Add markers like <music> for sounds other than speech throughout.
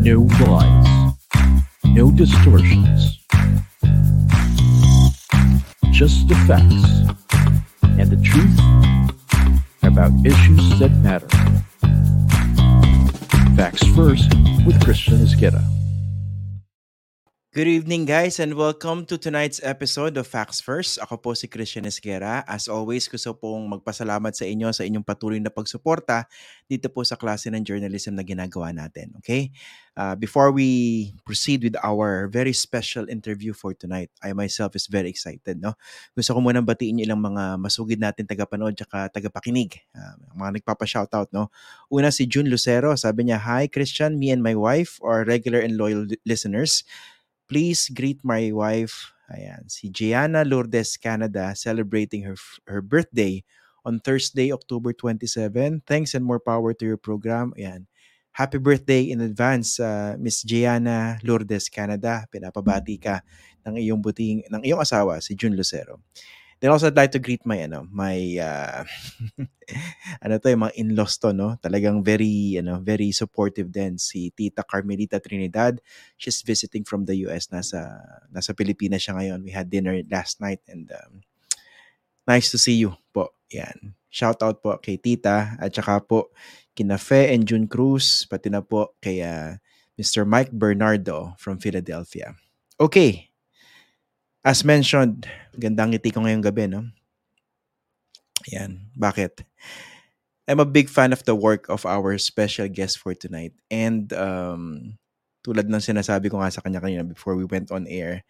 No lies. No distortions. Just the facts and the truth about issues that matter. Facts First with Christian Esqueda. Good evening guys and welcome to tonight's episode of Facts First. Ako po si Christian Esguera. As always, gusto pong magpasalamat sa inyo sa inyong patuloy na pagsuporta dito po sa klase ng journalism na ginagawa natin. Okay? Uh, before we proceed with our very special interview for tonight, I myself is very excited. No? Gusto ko munang batiin yung ilang mga masugid natin tagapanood at tagapakinig. Uh, mga nagpapa-shoutout. No? Una si June Lucero. Sabi niya, Hi Christian, me and my wife are regular and loyal listeners. Please greet my wife, ayan, si Gianna Lourdes Canada celebrating her her birthday on Thursday, October 27. Thanks and more power to your program. Ayan. Happy birthday in advance, uh, Miss Gianna Lourdes Canada. Pinapabati ka ng iyong buting ng iyong asawa si June Lucero. Then also I'd like to greet my ano, my uh, <laughs> ano to, yung mga in-laws to, no? Talagang very ano, very supportive din si Tita Carmelita Trinidad. She's visiting from the US nasa nasa Pilipinas siya ngayon. We had dinner last night and um, nice to see you po. Yan. Shout out po kay Tita at saka po kina Fe and June Cruz pati na po kay uh, Mr. Mike Bernardo from Philadelphia. Okay, As mentioned, gandang ngiti ko ngayong gabi, no? Yan. Bakit? I'm a big fan of the work of our special guest for tonight. And um, tulad ng sinasabi ko nga sa kanya kanina before we went on air,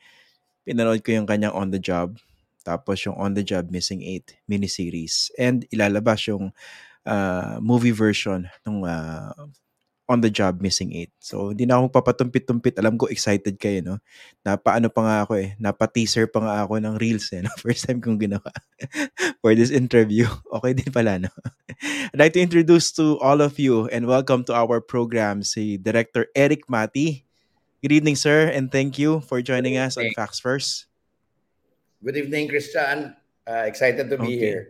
pinanood ko yung kanyang On The Job, tapos yung On The Job Missing 8 miniseries. And ilalabas yung uh, movie version ng uh, on the job missing 8. So, hindi na ako papatumpit-tumpit. Alam ko, excited kayo, no? Napaano pa nga ako eh. Napa-teaser pa nga ako ng reels eh. No? <laughs> First time kong ginawa <laughs> for this interview. <laughs> Okay din pala, no? I'd like to introduce to all of you and welcome to our program si Director Eric Mati. Good evening, sir, and thank you for joining us on Facts First. Good evening, Christian. Uh, excited to be okay. here.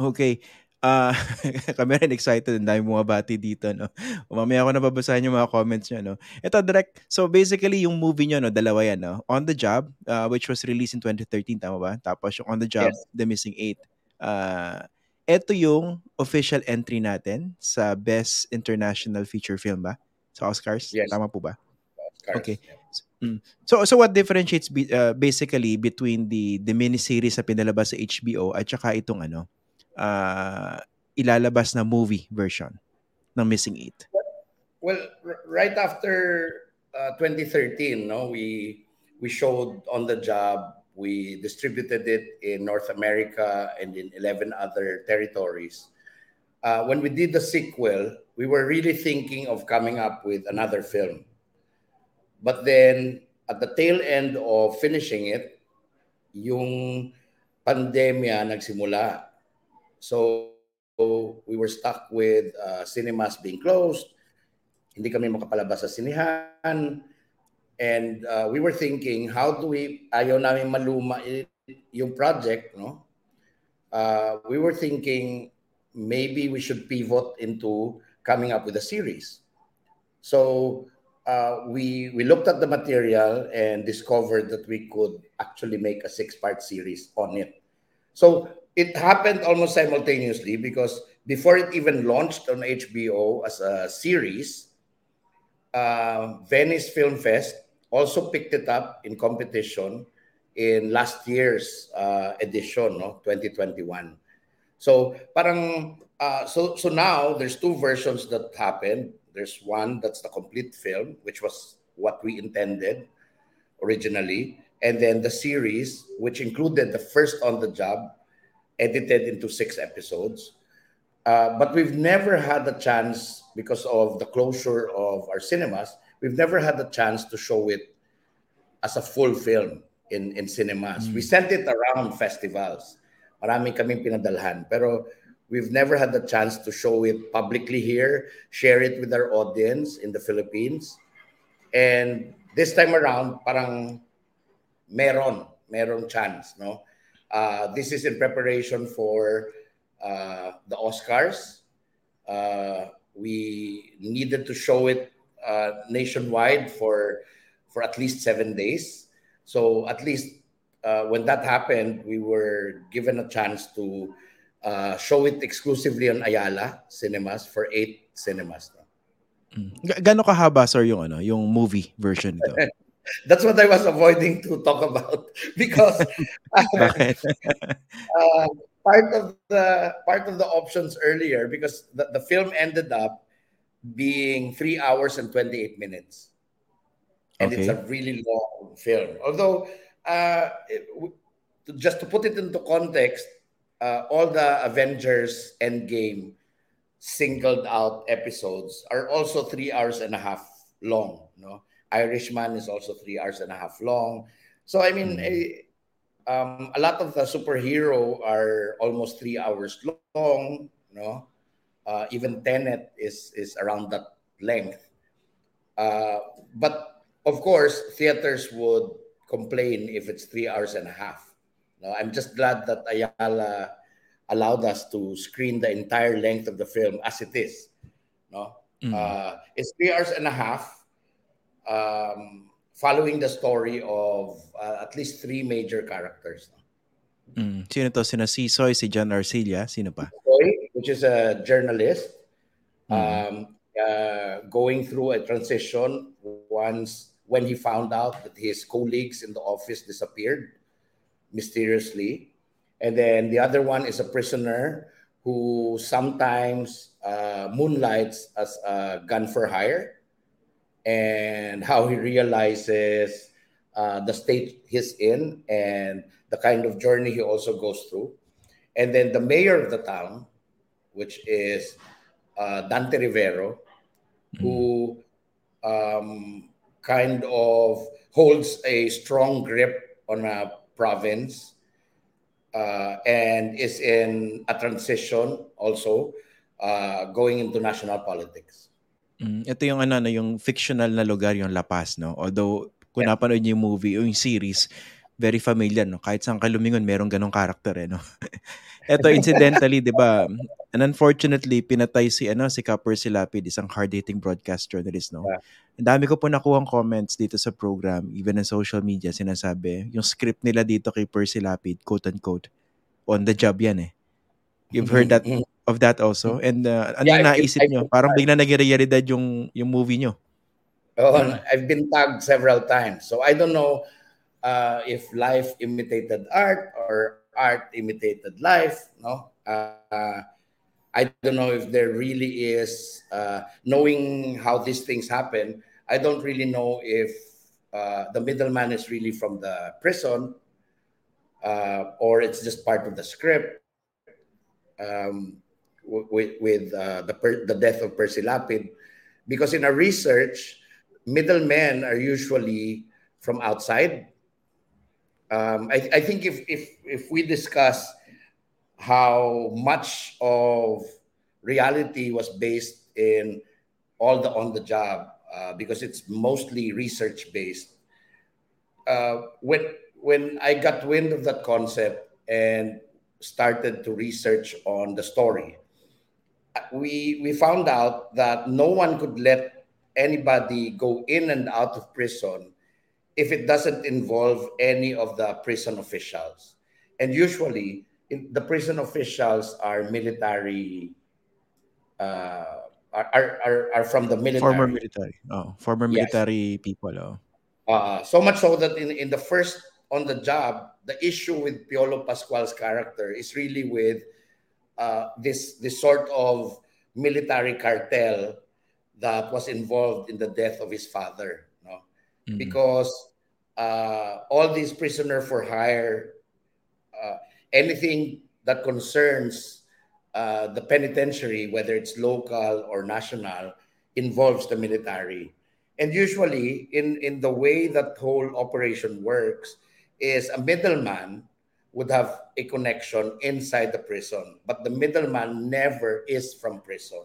Okay. Uh, <laughs> kami rin excited. Ang dami bumabati dito, no? Mamaya ako nababasahin yung mga comments nyo, no? Ito, direct. So, basically, yung movie nyo, no? Dalawa yan, no? On the Job, uh, which was released in 2013, tama ba? Tapos yung On the Job, yes. The Missing Eight. Uh, ito yung official entry natin sa Best International Feature Film ba? Sa Oscars? Yes. Tama po ba? Oscars, okay. Yeah. So so what differentiates be, uh, basically between the the miniseries na pinalabas sa HBO at saka itong ano uh, ilalabas na movie version ng Missing 8? Well, right after uh, 2013, no, we we showed on the job. We distributed it in North America and in 11 other territories. Uh, when we did the sequel, we were really thinking of coming up with another film. But then, at the tail end of finishing it, yung pandemya nagsimula. So we were stuck with uh, cinemas being closed. Hindi kami makapalabas sa sinihan. And uh, we were thinking, how do we, ayaw namin maluma yung project, no? Uh, we were thinking maybe we should pivot into coming up with a series. So uh, we we looked at the material and discovered that we could actually make a six-part series on it. So it happened almost simultaneously because before it even launched on HBO as a series, uh, Venice Film Fest also picked it up in competition in last year's uh, edition, no, 2021. So parang uh, so so now there's two versions that happened. There's one that's the complete film, which was what we intended originally, and then the series, which included the first on the job edited into six episodes. Uh, but we've never had the chance, because of the closure of our cinemas, we've never had the chance to show it as a full film in, in cinemas. Mm. We sent it around festivals. Marami kaming pinadalhan. Pero we've never had the chance to show it publicly here, share it with our audience in the Philippines. And this time around, parang meron, meron chance, no? Uh, this is in preparation for uh, the Oscars. Uh, we needed to show it uh, nationwide for for at least seven days. So at least uh, when that happened, we were given a chance to uh, show it exclusively on Ayala Cinemas for eight cinemas. Gano'ng kahaba, sir, yung, ano, yung movie version? <laughs> That's what I was avoiding to talk about <laughs> because <laughs> uh, <laughs> uh, part of the part of the options earlier because the, the film ended up being three hours and 28 minutes. And okay. it's a really long film. Although uh, it, just to put it into context uh, all the avengers endgame singled out episodes are also three hours and a half long no irishman is also three hours and a half long so i mean mm-hmm. um, a lot of the superhero are almost three hours long no uh, even tenet is is around that length uh, but of course theaters would complain if it's three hours and a half no, i'm just glad that ayala allowed us to screen the entire length of the film as it is. No, mm-hmm. uh, it's three hours and a half, um, following the story of uh, at least three major characters. Mm. Sino to? Sino si Soy, si John Arcilla, sino pa? Soy, which is a journalist, mm. um, uh, going through a transition once when he found out that his colleagues in the office disappeared mysteriously and then the other one is a prisoner who sometimes uh, moonlights as a gun for hire, and how he realizes uh, the state he's in and the kind of journey he also goes through. And then the mayor of the town, which is uh, Dante Rivero, mm-hmm. who um, kind of holds a strong grip on a province uh, and is in a transition also uh, going into national politics. Mm, ito yung ano, ano yung fictional na lugar yung La Paz, no? Although kung yeah. napanood niyo yung movie o yung series, very familiar, no? Kahit saan ka lumingon, merong ganong karakter, eh, no? <laughs> ito, incidentally, di ba, and unfortunately, pinatay si, ano, si Ka Percy Lapid, isang hard-hitting broadcast journalist, no? Yeah. Ang dami ko po nakuha comments dito sa program, even in social media, sinasabi, yung script nila dito kay Percy Lapid, quote-unquote, on the job yan, eh. You've heard that mm-hmm. of that also? And uh, ano yeah, naisip I've, nyo? Parang bigla naging realidad yung, yung movie nyo. Oh, I've been tagged several times. So I don't know uh, if life imitated art or art imitated life. No, uh, I don't know if there really is uh, knowing how these things happen. I don't really know if uh, the middleman is really from the prison uh, or it's just part of the script. Um, with with uh, the per- the death of Percy Lapid, because in our research, middlemen are usually from outside um, I, I think if, if if we discuss how much of reality was based in all the on the job uh, because it's mostly research based. Uh, when when I got wind of that concept and started to research on the story, we we found out that no one could let anybody go in and out of prison if it doesn't involve any of the prison officials. And usually, the prison officials are military, uh, are, are, are from the military. Former military. Oh, former military yes. people. Oh. Uh, so much so that in, in the first on the job, the issue with Piolo Pascual's character is really with uh, this this sort of military cartel that was involved in the death of his father mm-hmm. because uh, all these prisoner for hire, uh, anything that concerns uh, the penitentiary, whether it's local or national, involves the military. And usually, in, in the way that whole operation works, is a middleman would have a connection inside the prison, but the middleman never is from prison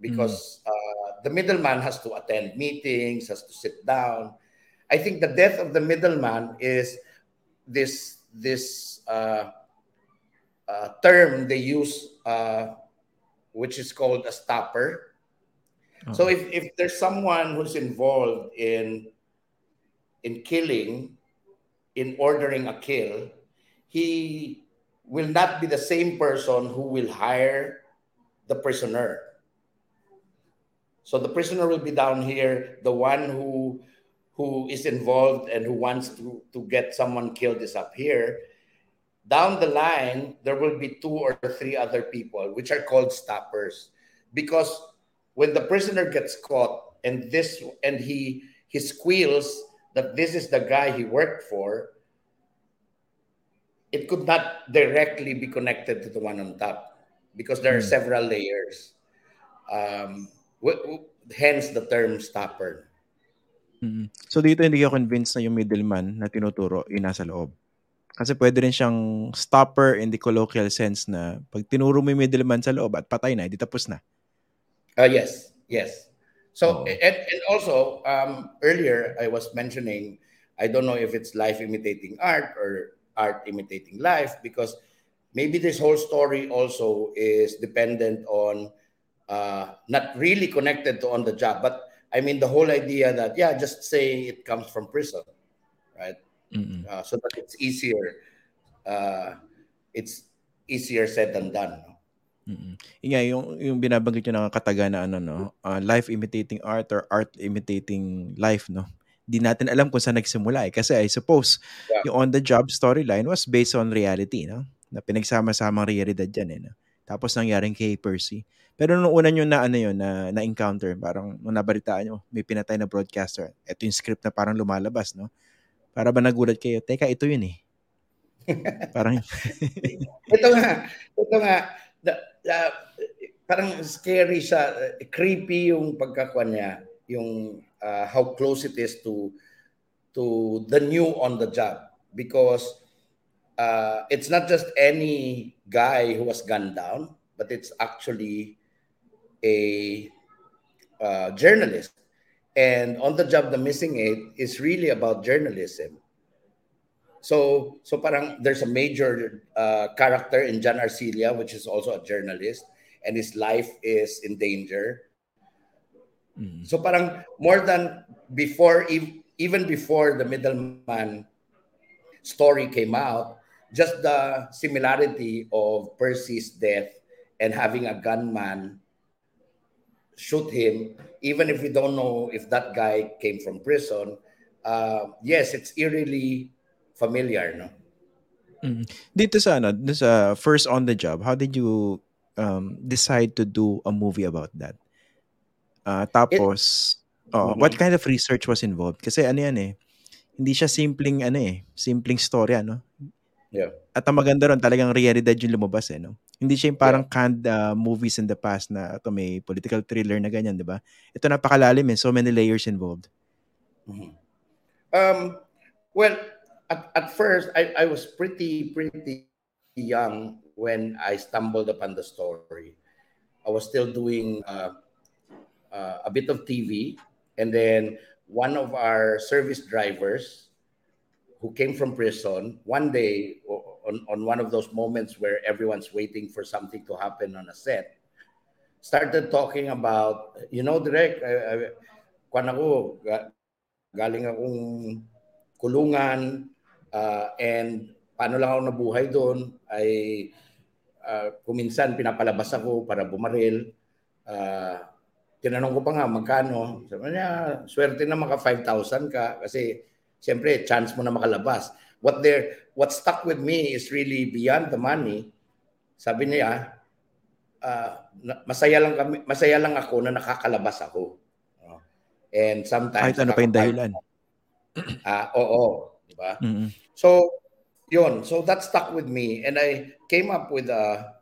because mm. uh, the middleman has to attend meetings, has to sit down. I think the death of the middleman is this this uh, uh, term they use, uh, which is called a stopper. So if, if there's someone who's involved in in killing, in ordering a kill, he will not be the same person who will hire the prisoner. So the prisoner will be down here. The one who who is involved and who wants to, to get someone killed is up here. Down the line, there will be two or three other people, which are called stoppers. Because when the prisoner gets caught and this and he he squeals that this is the guy he worked for, it could not directly be connected to the one on top because there are mm. several layers. Um, w- w- hence the term stopper. Mm. So dito hindi ako convinced na yung middleman na tinuturo yung nasa loob. Kasi pwede rin siyang stopper in the colloquial sense na pag tinuro mo yung middleman sa loob at patay na, di tapos na. Uh, yes, yes. So, oh. and, and also, um, earlier I was mentioning, I don't know if it's life imitating art or art imitating life because maybe this whole story also is dependent on uh, not really connected to on the job, but I mean the whole idea that yeah, just saying it comes from prison, right? Mm-hmm. Uh, so that it's easier. Uh, it's easier said than done. Mm. Nga, yung, yung binabanggit nyo ng kataga na ano, no? Uh, life imitating art or art imitating life, no? Di natin alam kung saan nagsimula eh. Kasi I suppose, yeah. yung on-the-job storyline was based on reality, no? Na pinagsama-samang realidad yan, eh, no? Tapos nangyaring kay Percy. Pero nung una nyo na ano yun, na, na-encounter, parang nung nabalitaan nyo, may pinatay na broadcaster. Ito yung script na parang lumalabas, no? Para ba nagulat kayo? Teka, ito yun eh. <laughs> parang... ito nga, ito nga, the, uh, parang scary siya, uh, creepy yung pagkakuan niya, yung uh, how close it is to to the new on the job because uh, it's not just any guy who was gunned down, but it's actually a uh, journalist. And on the job, the missing eight is really about journalism. So, so parang there's a major uh, character in John Arcilia, which is also a journalist, and his life is in danger. Mm. So parang more than before, even before the middleman story came out, just the similarity of Percy's death and having a gunman shoot him, even if we don't know if that guy came from prison, uh, yes, it's eerily familiar, no? Mm. Dito sa ano, sa first on the job, how did you um, decide to do a movie about that? Uh, tapos, It, oh, mm-hmm. what kind of research was involved? Kasi ano yan eh, hindi siya simpleng ano eh, simpleng story ano. Yeah. At ang maganda ron, talagang realidad yung lumabas eh, no? Hindi siya yung parang yeah. canned uh, movies in the past na ito may political thriller na ganyan, di ba? Ito napakalalim eh, so many layers involved. Mm-hmm. Um, well, at, at first I, I was pretty pretty young when I stumbled upon the story. I was still doing uh, uh, a bit of TV, and then one of our service drivers who came from prison one day on, on one of those moments where everyone's waiting for something to happen on a set started talking about you know direct kwan ako galing akong kulungan Uh, and paano lang ako nabuhay doon ay uh, kuminsan pinapalabas ako para bumaril. Uh, tinanong ko pa nga magkano. Sabi niya, swerte na maka 5,000 ka kasi siyempre chance mo na makalabas. What there what stuck with me is really beyond the money. Sabi niya, uh, masaya lang kami, masaya lang ako na nakakalabas ako. And sometimes kahit ano pa yung dahilan. Ah, uh, oo, di ba? Mm-hmm. So, yun. So that stuck with me, and I came up with a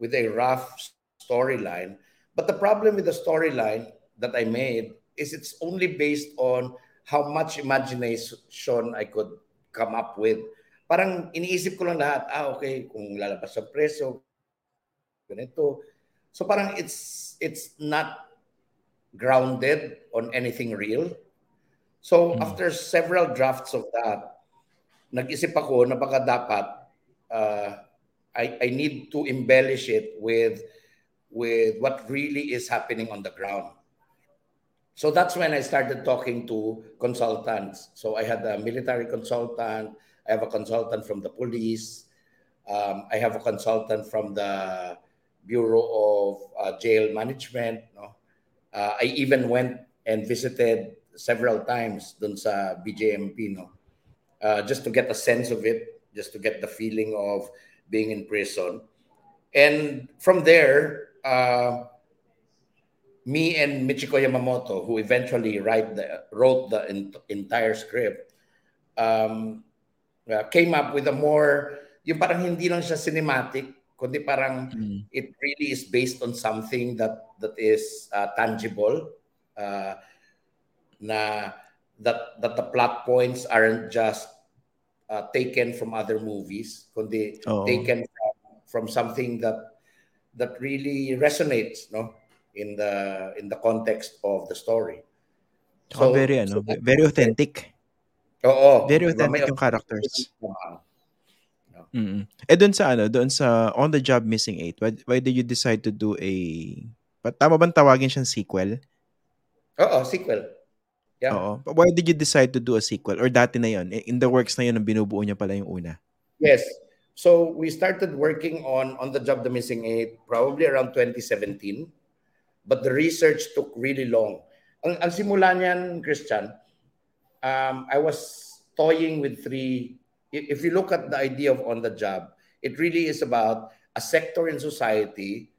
with a rough storyline. But the problem with the storyline that I made is it's only based on how much imagination I could come up with. Parang iniisip ko lang lahat, ah okay, kung lalabas sa preso, ganito. So parang it's it's not grounded on anything real. So mm. after several drafts of that, nag-isip ako na baka dapat uh, I, I need to embellish it with with what really is happening on the ground. So that's when I started talking to consultants. So I had a military consultant, I have a consultant from the police, um, I have a consultant from the Bureau of uh, Jail Management. No? Uh, I even went and visited several times dun sa BJMP, no? Uh, just to get a sense of it, just to get the feeling of being in prison. And from there, uh, me and Michiko Yamamoto, who eventually write the, wrote the in, entire script, um, uh, came up with a more, yung parang hindi lang siya cinematic, kundi parang mm. it really is based on something that that is uh, tangible, uh, na that that the plot points aren't just uh, taken from other movies, kundi oh. taken from, from something that that really resonates, no? in the in the context of the story. So, oh, very ano, so very authentic. Oo. Very authentic yung characters. Mm-hmm. Eh doon sa ano, doon sa On the Job Missing 8, why, why did you decide to do a tama bang tawagin siyang sequel? Oo, sequel. Yeah. Oo. Why did you decide to do a sequel? Or dati na yon In the works na yon ang binubuo niya pala yung una? Yes. So we started working on On the Job the Missing 8 probably around 2017 but the research took really long. Ang, ang simula niyan, Christian, um, I was toying with three. If you look at the idea of on the job, it really is about a sector in society.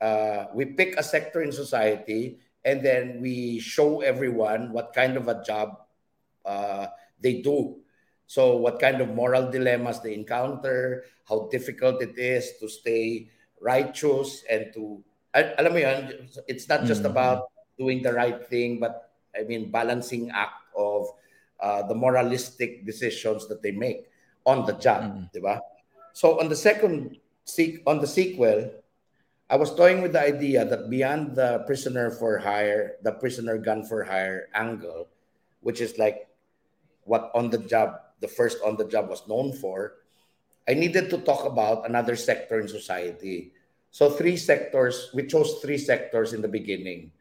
Uh, we pick a sector in society and then we show everyone what kind of a job uh, they do. So, what kind of moral dilemmas they encounter, how difficult it is to stay righteous and to alam mo yun, it's not just mm-hmm. about doing the right thing, but I mean, balancing act of uh, the moralistic decisions that they make on the job, mm-hmm. So on the second, on the sequel, I was toying with the idea that beyond the prisoner for hire, the prisoner gun for hire angle, which is like what on the job, the first on the job was known for, I needed to talk about another sector in society so three sectors, we chose three sectors in the beginning.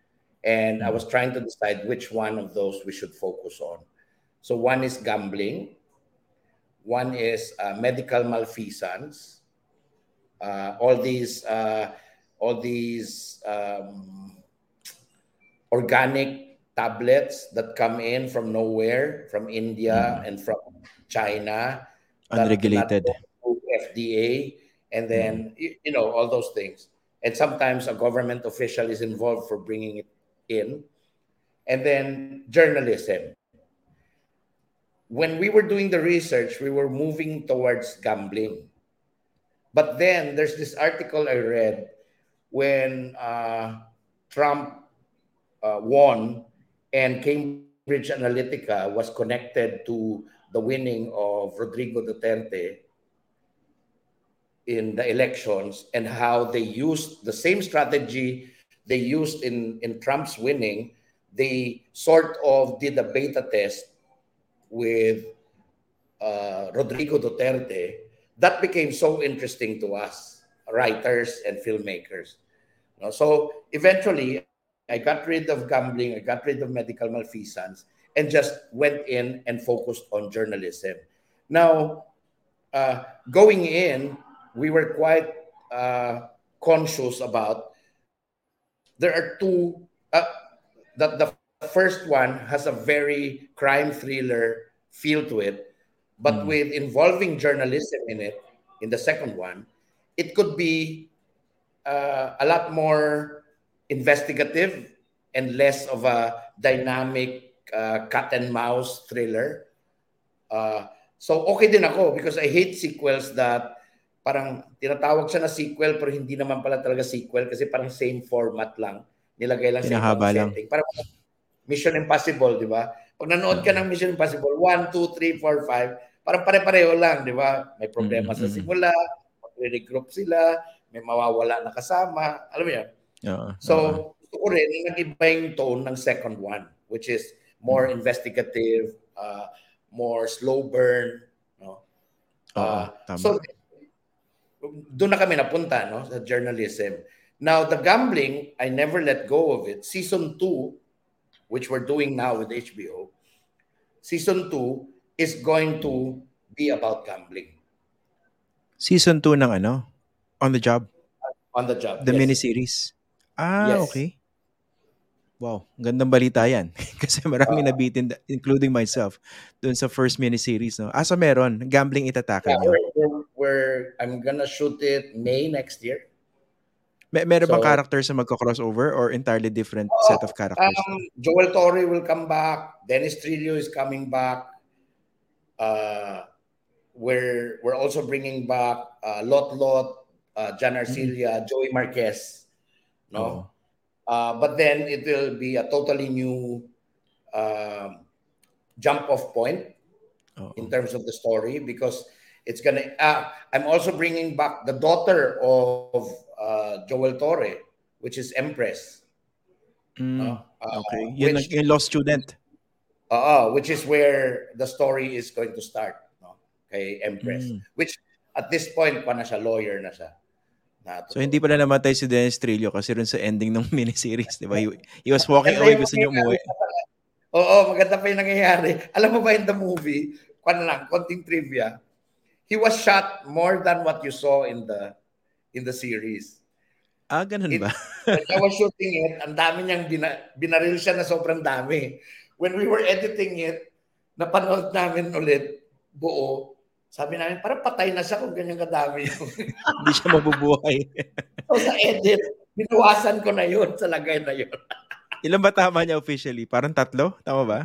And I was trying to decide which one of those we should focus on. So one is gambling, one is uh, medical malfeasance. Uh, all these, uh, all these um, organic tablets that come in from nowhere, from India mm. and from China, unregulated, FDA and then mm. you know all those things. And sometimes a government official is involved for bringing it in. And then journalism. When we were doing the research we were moving towards gambling. But then there's this article i read when uh, trump uh, won and cambridge analytica was connected to the winning of rodrigo duterte in the elections and how they used the same strategy they used in, in Trump's winning. They sort of did a beta test with uh, Rodrigo Duterte. That became so interesting to us, writers and filmmakers. You know, so eventually, I got rid of gambling, I got rid of medical malfeasance, and just went in and focused on journalism. Now, uh, going in, we were quite uh, conscious about there are two uh, that the first one has a very crime thriller feel to it but mm. with involving journalism in it in the second one it could be uh, a lot more investigative and less of a dynamic uh, cat and mouse thriller uh, so okay din ako because i hate sequels that parang tinatawag siya na sequel pero hindi naman pala talaga sequel kasi parang same format lang. Nilagay lang sa lang. setting. Parang Mission Impossible, di ba? Pag nanood ka ng Mission Impossible, 1, 2, 3, 4, 5, parang pare-pareho lang, di ba? May problema mm-hmm. sa simula, mag-regroup sila, may mawawala na kasama. Alam mo yan? Uh, so, uh, gusto ko rin, nag-iba yung tone ng second one, which is more mm-hmm. investigative, uh, more slow burn. No? Uh, uh, so, doon na kami napunta no sa journalism. Now, the gambling, I never let go of it. Season 2, which we're doing now with HBO, season 2 is going to be about gambling. Season 2 ng ano? On the Job? On the Job. The yes. miniseries? Ah, Yes. okay. Wow, gandang balita yan. <laughs> Kasi marami Ah. nabitin, including myself, doon sa first miniseries. No? Ah, so meron, gambling itatake Yeah, nyo. we're, we're, we're- I'm gonna shoot it May next year. May, meron bang So- characters na magko-crossover or entirely different Oo, set of characters? Um, Joel Torre will come back. Dennis Trillo is coming back. Uh, we're we're also bringing back uh, Lot Lot, uh, Jan Arcilia, Joey Marquez. No, Oo. uh, but then it will be a totally new um, jump off point Oo. in terms of the story because it's gonna. Uh, I'm also bringing back the daughter of uh, Joel Torre, which is Empress. Mm. Uh, okay. Yun, which- ang- yung lost student. Oo, which is where the story is going to start? Kay Empress. Mm. Which at this point pa na siya lawyer na siya. Na So hindi pala namatay si Dennis Trillo kasi rin sa ending ng <laughs> miniseries, di ba? He, he was walking away, gusto niya umuwi. Oo, maganda pa yung nangyayari. Alam mo ba in the movie, kwan lang, konting trivia. He was shot more than what you saw in the in the series. Ah, ganun It- ba? <laughs> When I was shooting it, ang dami niyang bina, binaril siya na sobrang dami. When we were editing it, napanood namin ulit buo. Sabi namin, parang patay na siya kung ganyan kadami yung <laughs> hindi siya mabubuhay. So sa edit, binawasan ko na yun sa lagay na yun. <laughs> Ilan ba tama niya officially? Parang tatlo? Tama ba?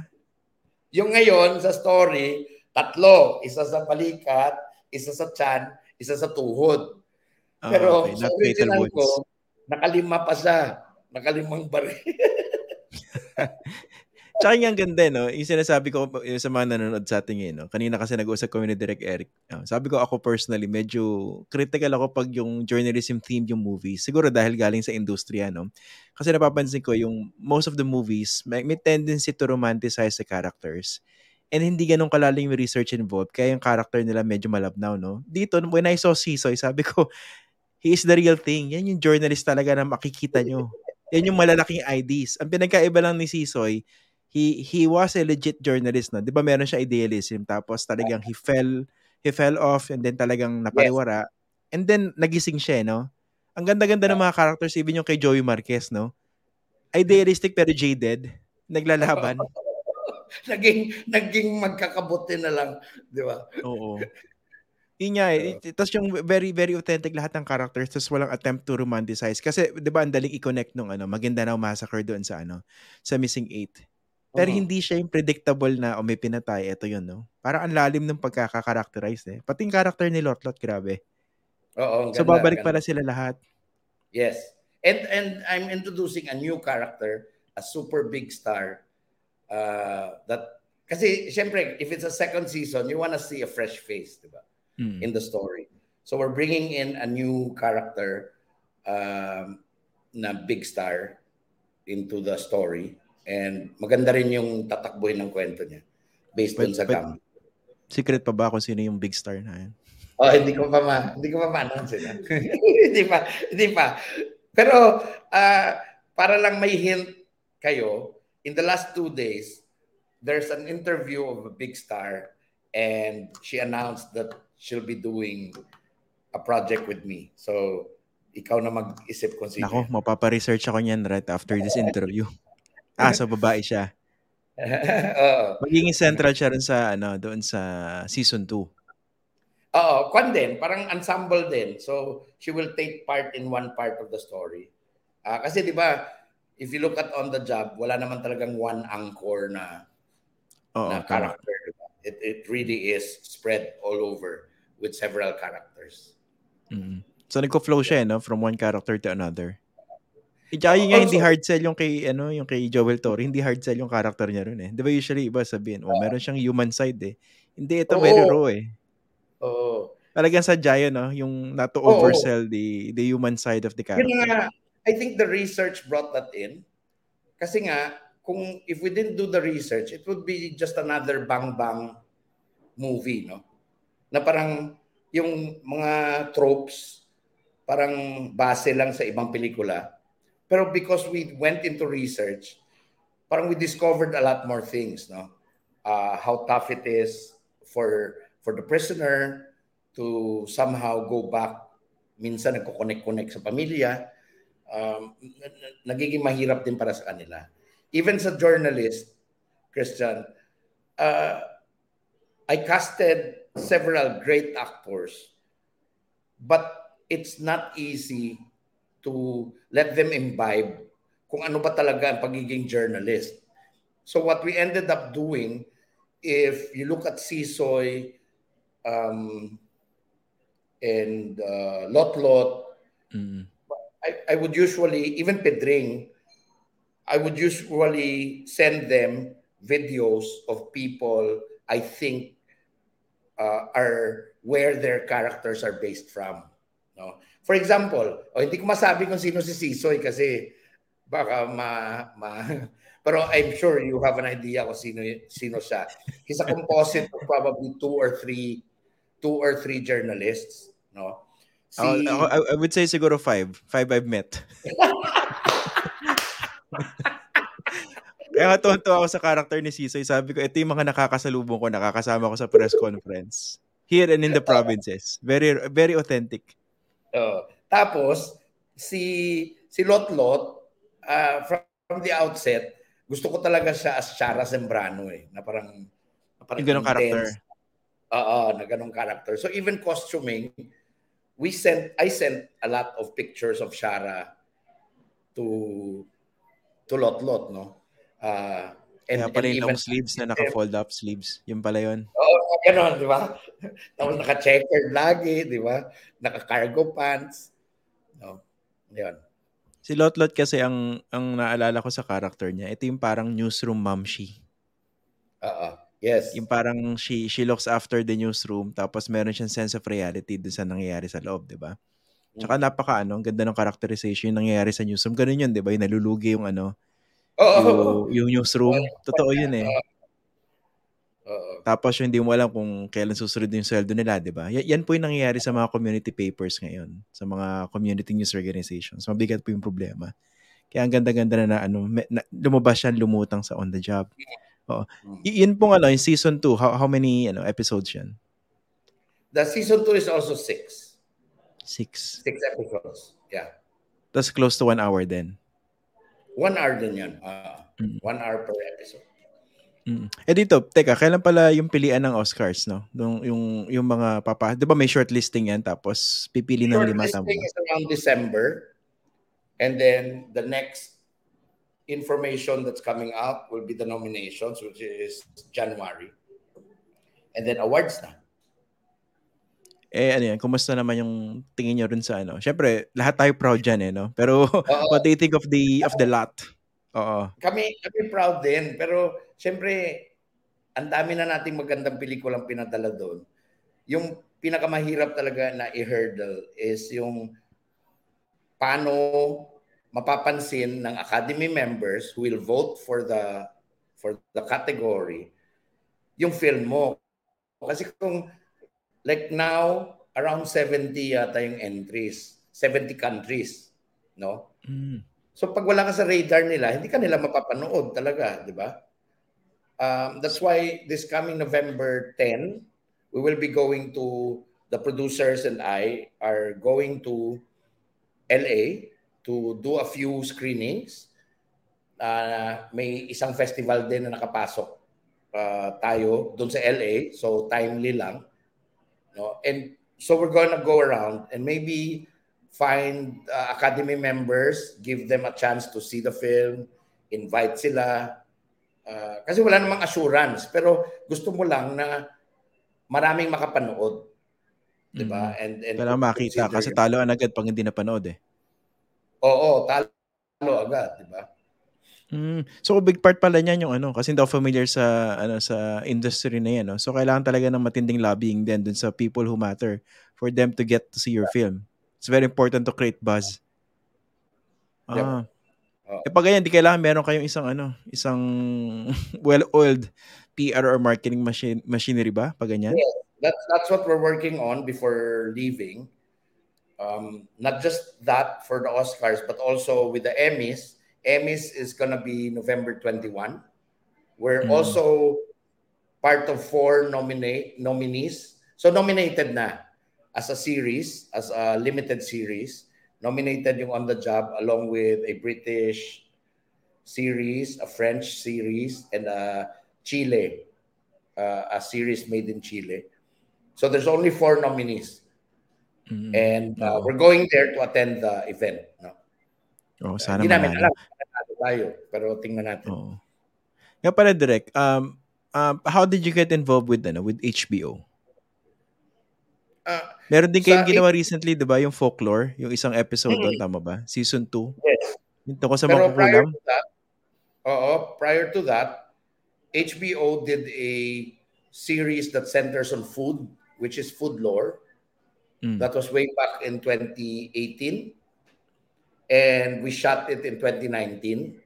Yung ngayon sa story, tatlo. Isa sa balikat, isa sa chan, isa sa tuhod. Ah, Pero okay. sa original ko, nakalima pa siya. Nakalimang baril. <laughs> Tsaka yung ganda, no? Yung sinasabi ko sa mga nanonood sa ating ngayon, no? Kanina kasi nag-usap kami ni Direk Eric. Sabi ko ako personally, medyo critical ako pag yung journalism theme yung movies. Siguro dahil galing sa industriya, no? Kasi napapansin ko yung most of the movies, may, may tendency to romanticize the characters. And hindi ganun kalalim yung research involved. Kaya yung character nila medyo malabnaw, no? Dito, when I saw Sisoy, sabi ko, he is the real thing. Yan yung journalist talaga na makikita nyo. Yan yung malalaking IDs. Ang pinagkaiba lang ni Sisoy, he he was a legit journalist no. 'Di ba meron siya idealism tapos talagang he fell he fell off and then talagang napariwara. And then nagising siya, no. Ang ganda-ganda ng mga characters even yung kay Joey Marquez, no. Idealistic pero jaded, naglalaban. <laughs> naging, naging magkakabuti na lang. Di ba? Oo. Yun nga eh. Tapos yung very, very authentic lahat ng characters tapos walang attempt to romanticize. Kasi, di ba, ang daling i-connect nung ano, Maguindanao Massacre doon sa ano, sa Missing Eight. Pero Oo. hindi siya yung predictable na, o may pinatay, ito yun, no? Parang ang lalim ng pagkaka-characterize, eh. Pati yung character ni Lotlot, grabe. Oo, ang So, ganda, babalik ganda. pala sila lahat. Yes. And and I'm introducing a new character, a super big star. Uh, that kasi syempre if it's a second season, you want to see a fresh face, 'di ba? Mm. In the story. So we're bringing in a new character um na big star into the story and maganda rin yung tatakbuhin ng kwento niya based But- dun sa but- gam. Secret pa ba kung sino yung big star na yan? Oh, hindi ko pa ma, hindi ko pa ma-announce yun, ah. <laughs> hindi pa, hindi pa. Pero ah, para lang may hint kayo, in the last two days, there's an interview of a big star and she announced that she'll be doing a project with me. So, ikaw na mag-isip kung sino. Nako, mapaparesearch ako niyan right after this interview. Ah, so babae siya. <laughs> Oo. Magiging central siya rin sa, ano, doon sa season 2. Oo, kwan din, parang ensemble din. So, she will take part in one part of the story. Ah, kasi 'di ba, if you look at on the job, wala naman talagang one anchor na Oo, na character. diba? It it really is spread all over with several characters. Mm. So nagko-flow siya, eh, no? From one character to another. Tsaka yun nga, hindi hard sell yung kay, ano, yung kay Joel Torre. Hindi hard sell yung character niya rin, eh. Di ba usually iba sabihin, oh, meron siyang human side, eh. Hindi, ito Oo. very raw, eh. Oo. Talagang sadya yun, no? Yung not to Oo. oversell the the human side of the Yun character. nga, I think the research brought that in. Kasi nga, kung if we didn't do the research, it would be just another bang bang movie, no? Na parang yung mga tropes parang base lang sa ibang pelikula. Pero because we went into research, parang we discovered a lot more things, no? Uh, how tough it is for for the prisoner to somehow go back. Minsan nagko-connect-connect sa pamilya. Um, nagiging mahirap din para sa kanila. Even sa journalist, Christian, uh, I casted several great actors, but it's not easy to let them imbibe kung ano ba talaga ang pagiging journalist. So what we ended up doing, if you look at Sisoy um, and uh, Lot Lot, mm. I, I would usually, even Pedring, I would usually send them videos of people I think uh, are where their characters are based from. No? For example, oh, hindi ko masabi kung sino si Sisoy kasi baka ma, ma <laughs> pero I'm sure you have an idea kung sino sino siya. He's a composite of probably two or three two or three journalists, no? Si, oh, I, I would say siguro five. Five I've met. <laughs> Kaya tuwan ako sa character ni Sisoy. Sabi ko, ito yung mga nakakasalubong ko, nakakasama ko sa press conference. Here and in the provinces. Very very authentic. Uh, tapos, si si Lot Lot, uh, from, from the outset, gusto ko talaga siya as Chara Sembrano eh. Na parang, na parang ganong character. Oo, na ganong character. So even costuming, we sent, I sent a lot of pictures of Shara to to Lot Lot, no? Uh, and, Kaya pala yung sleeves na naka-fold up sleeves. Yung pala yun. Oo, oh, gano'n, di ba? <laughs> Tapos naka-checkered lagi, di ba? Naka-cargo pants. No, yun. Si Lotlot kasi ang ang naalala ko sa character niya, ito yung parang newsroom mamshi. Oo. Yes. Yung parang she she looks after the newsroom tapos meron siyang sense of reality dun sa nangyayari sa loob, 'di ba? Tsaka napaka ano, ang ganda ng characterization yung nangyayari sa newsroom. Ganun yun, 'di ba? Yung nalulugi yung ano, Oh, yung, yung newsroom. Totoo yun eh. Uh, Tapos yung hindi mo alam kung kailan susunod yung sweldo nila, di ba? Y- yan po yung nangyayari sa mga community papers ngayon, sa mga community news organizations. Mabigat po yung problema. Kaya ang ganda-ganda na, na ano, na, lumabas yan, lumutang sa on the job. Oo. Y- yun pong ano, yung season 2, how, how many ano, episodes yan? The season 2 is also six. Six. Six episodes, yeah. That's close to one hour then. One hour din yan. Uh, mm. One hour per episode. Mm. Eh dito, teka, kailan pala yung pilian ng Oscars, no? Yung, yung, yung mga papa, di ba may shortlisting yan, tapos pipili ng lima tama? Shortlisting is around December. And then the next information that's coming out will be the nominations, which is January. And then awards na. Eh, ano yan, kumusta naman yung tingin nyo rin sa ano? Siyempre, lahat tayo proud dyan eh, no? Pero, uh, <laughs> what do you think of the of the lot? Oo. Kami, kami proud din. Pero, siyempre, ang dami na nating magandang pelikulang pinadala doon. Yung pinakamahirap talaga na i-hurdle is yung paano mapapansin ng academy members who will vote for the for the category yung film mo. Kasi kung like now, around 70 yata yung entries. 70 countries. No? Mm. So pag wala ka sa radar nila, hindi ka nila mapapanood talaga, di ba? Um, that's why this coming November 10, we will be going to, the producers and I are going to LA to do a few screenings. Uh, may isang festival din na nakapasok uh, tayo doon sa LA. So timely lang. No? And so we're going to go around and maybe find uh, academy members, give them a chance to see the film, invite sila. Uh, kasi wala namang assurance, pero gusto mo lang na maraming makapanood. 'Di ba? Mm-hmm. And and Kailangan makita kasi taloan agad pag hindi napanood eh. Oo, talo agad, 'di ba? Mm. So big part pala niyan yung ano kasi hindi ako familiar sa ano sa industry na yan no. So kailangan talaga ng matinding lobbying din dun sa people who matter for them to get to see your film. It's very important to create buzz. Ah. Yep. Oh. Eh pag ganyan, di kailangan meron kayong isang ano, isang <laughs> well-oiled PR or marketing machine machinery ba pag ganyan? Yes, that's that's what we're working on before leaving. Um, not just that for the Oscars, but also with the Emmys. Emmys is gonna be November 21. We're Mm. also part of four nominate nominees. So nominated na as a series, as a limited series. Nominated yung On the Job along with a British series, a French series, and a Chile, uh, a series made in Chile. So there's only four nominees. Mm. And uh, Oo. we're going there to attend the event. No? Oh, sana Hindi namin manalo. alam tayo, pero tingnan natin. Oo. Nga pala direct, um, um, how did you get involved with ano, with HBO? Ah, Meron din kayong ginawa recently, 'di ba, yung folklore, yung isang episode doon, Mm. tama ba? Season 2. yes. Yung tungkol sa Pero prior makukulam. to that, oo, prior to that, HBO did a series that centers on food, which is Food Lore. Mm. That was way back in 2018. And we shot it in 2019.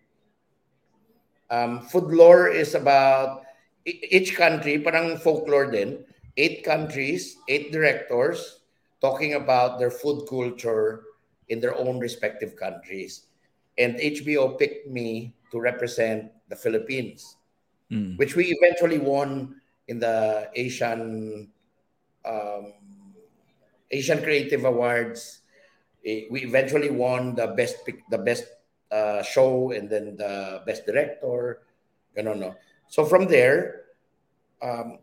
Um, food lore is about each country, parang folklore din, eight countries, eight directors talking about their food culture in their own respective countries. And HBO picked me to represent the Philippines, Mm. which we eventually won in the Asian um, Asian Creative Awards. We eventually won the best pic- the best uh, show and then the best director. Ganun, no? So from there, um,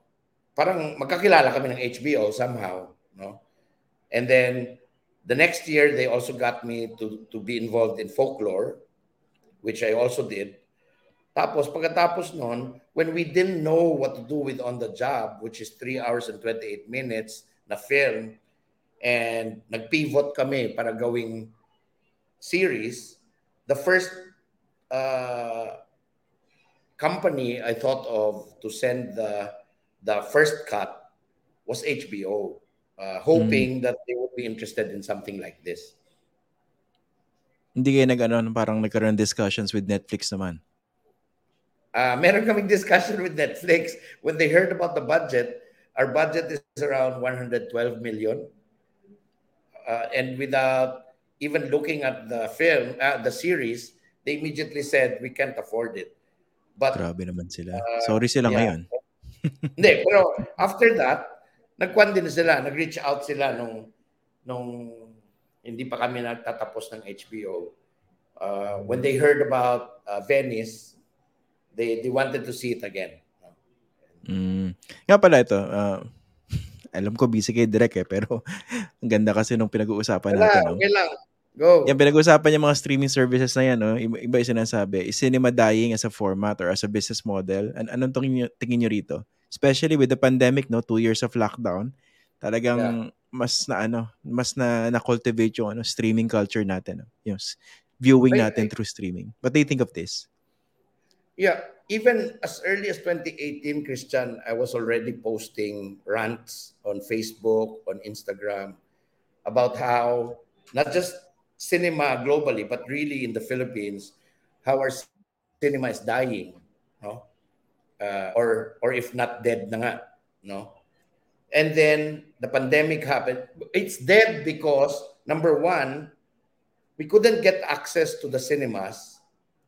parang magkakilala kami ng HBO somehow, no? And then the next year they also got me to to be involved in folklore, which I also did. Tapos pagkatapos noon, when we didn't know what to do with on the job, which is 3 hours and 28 minutes na film, and nag-pivot kami para gawing series, the first uh, company I thought of to send the the first cut was HBO, uh, hoping that they would be interested in something like this. Hindi kayo nag ano, parang nagkaroon discussions with Netflix naman. Uh, meron kaming discussion with Netflix when they heard about the budget. Our budget is around 112 million, uh, and without even looking at the film, uh, the series, they immediately said we can't afford it. But Grabe naman sila. Uh, Sorry sila yeah. ngayon. <laughs> Hindi, pero after that, nagkwan din sila, nag-reach out sila nung nung hindi pa kami nagtatapos ng HBO. Uh, when they heard about uh, Venice, they they wanted to see it again. Mm. Nga pala ito, ah, alam ko busy kayo direct eh, pero <laughs> ang ganda kasi nung pinag-uusapan Wala, natin. No? okay lang. Go. Yan, pinag-uusapan yung mga streaming services na yan, no? iba, yung sinasabi. Is cinema dying as a format or as a business model? An anong tingin nyo, tingin nyo rito? Especially with the pandemic, no? Two years of lockdown. Talagang mas na ano, mas na na-cultivate yung ano, streaming culture natin. No? Yung viewing Ay, natin ay. through streaming. What do you think of this? Yeah, even as early as 2018, Christian, I was already posting rants on Facebook, on Instagram about how not just cinema globally, but really in the Philippines, how our cinema is dying, no? Uh, or or if not dead na nga, no? And then the pandemic happened. It's dead because number one, we couldn't get access to the cinemas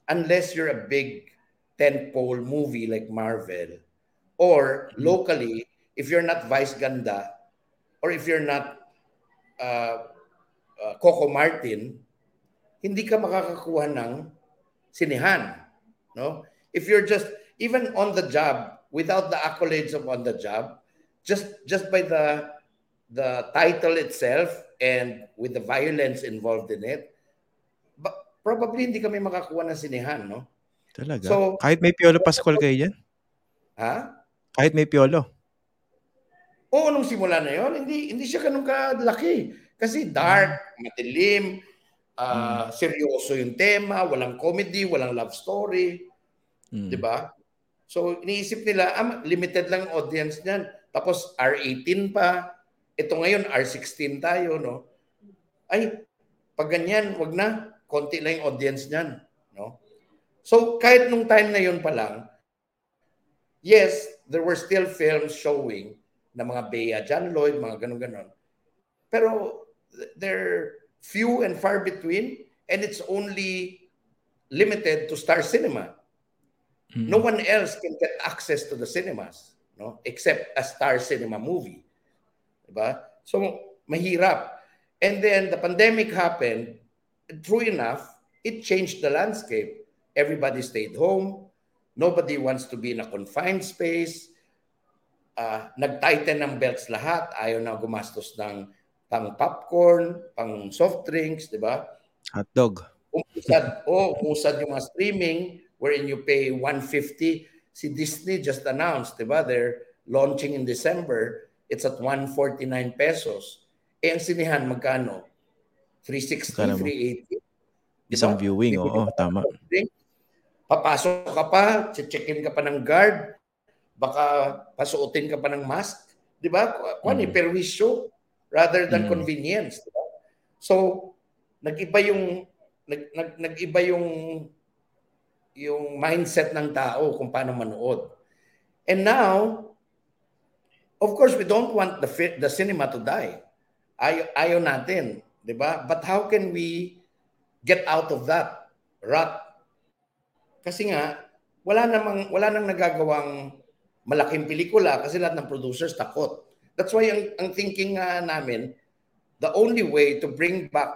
unless you're a big tentpole movie like Marvel, or Mhm. locally, if you're not Vice Ganda, or if you're not uh, uh, Coco Martin, hindi ka makakakuha ng sinihan. No? If you're just even on the job without the accolades of on the job, just just by the the title itself and with the violence involved in it, ba- probably hindi kami makakuha ng sinihan, no? Talaga? So- Kahit may Piolo Pascual kayo dyan? Ha? Kahit may Piolo? Oo, nung simula na yon, hindi hindi siya ganun kalaki. Kasi dark, madilim, ah, seryoso yung tema, walang comedy, walang love story, Mm. 'di ba? So iniisip nila, ah, limited lang ang audience niyan. Tapos R18 pa. Ito ngayon R16 tayo, no? Ay, pag ganyan, wag na. Konti lang yung audience niyan, no? So kahit nung time na yun pa lang, yes, there were still films showing na mga Bea John Lloyd, mga ganun-ganon. Pero they're few and far between, and it's only limited to Star Cinema. Mm-hmm. No one else can get access to the cinemas, no, except a Star Cinema movie. Diba? So mahirap. And then the pandemic happened. True enough, it changed the landscape. Everybody stayed home. Nobody wants to be in a confined space. Uh, nag-tighten ng belts lahat. Ayaw na gumastos ng pang popcorn, pang soft drinks, di ba? Hot dog. Umusad, oh, umusad yung mga streaming wherein you pay 150. Si Disney just announced, di ba? They're launching in December. It's at 149 pesos. Eh, ang sinihan, magkano? 360, 380. Isang viewing, oo, tama. Papasok ka pa, check-in ka pa ng guard, baka pasuotin ka pa ng mask. Di ba? Kwan mm. perwisyo rather than mm. convenience. Di ba? So, nag-iba yung nag, nag, nag-iba yung yung mindset ng tao kung paano manood. And now, of course, we don't want the the cinema to die. Ay, ayaw natin, 'di ba? But how can we get out of that rut kasi nga, wala namang wala nang nagagawang malaking pelikula kasi lahat ng producers takot. That's why ang, ang thinking uh, namin, the only way to bring back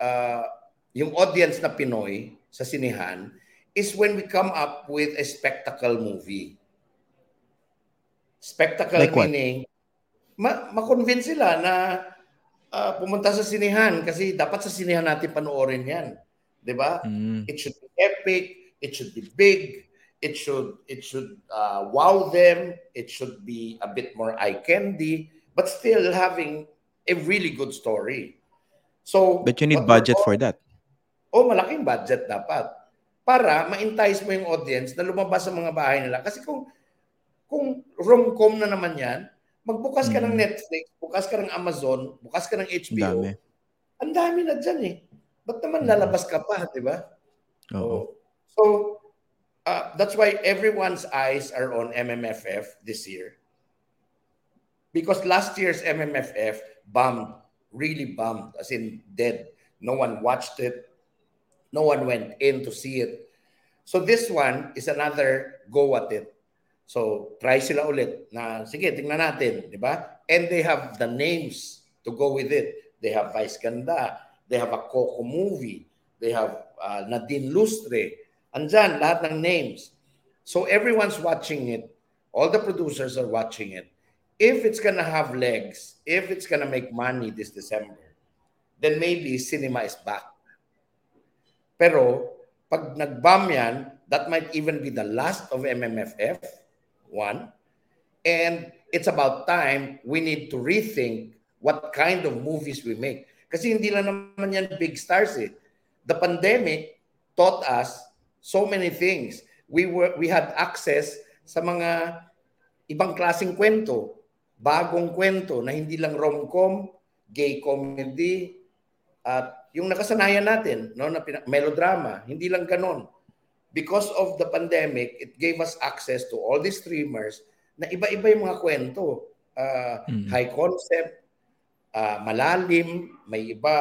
uh, yung audience na Pinoy sa sinihan is when we come up with a spectacle movie. Spectacle like meaning, ma- ma-convince sila na uh, pumunta sa sinihan kasi dapat sa sinihan natin panoorin yan. 'di ba? Mm. It should epic, it should be big, it should it should uh, wow them, it should be a bit more eye candy, but still having a really good story. So But you need budget for that. Oh, malaking budget dapat para ma-entice mo yung audience na lumabas sa mga bahay nila. Kasi kung kung rom-com na naman yan, magbukas ka mm. ng Netflix, bukas ka ng Amazon, bukas ka ng HBO. Dami. Ang dami na dyan eh. Ba't naman lalabas ka pa, di ba? Oo. So, uh, that's why everyone's eyes are on MMFF this year. Because last year's MMFF bombed, really bombed, as in dead. No one watched it. No one went in to see it. So this one is another go at it. So try sila ulit na sige, tingnan natin, di ba? And they have the names to go with it. They have Vice Ganda, They have a Coco movie. They have uh, Nadine Lustre. Andyan, lahat ng names. So everyone's watching it. All the producers are watching it. If it's gonna have legs, if it's gonna make money this December, then maybe cinema is back. Pero pag nag-bomb yan, that might even be the last of MMFF, one. And it's about time we need to rethink what kind of movies we make. Kasi hindi lang naman yan big stars eh. The pandemic taught us so many things. We were we had access sa mga ibang klaseng kwento, bagong kwento na hindi lang rom-com, gay comedy, at yung nakasanayan natin, no, na melodrama, hindi lang ganon. Because of the pandemic, it gave us access to all these streamers na iba-iba yung mga kwento. Uh, mm-hmm. High concept, uh, malalim, may iba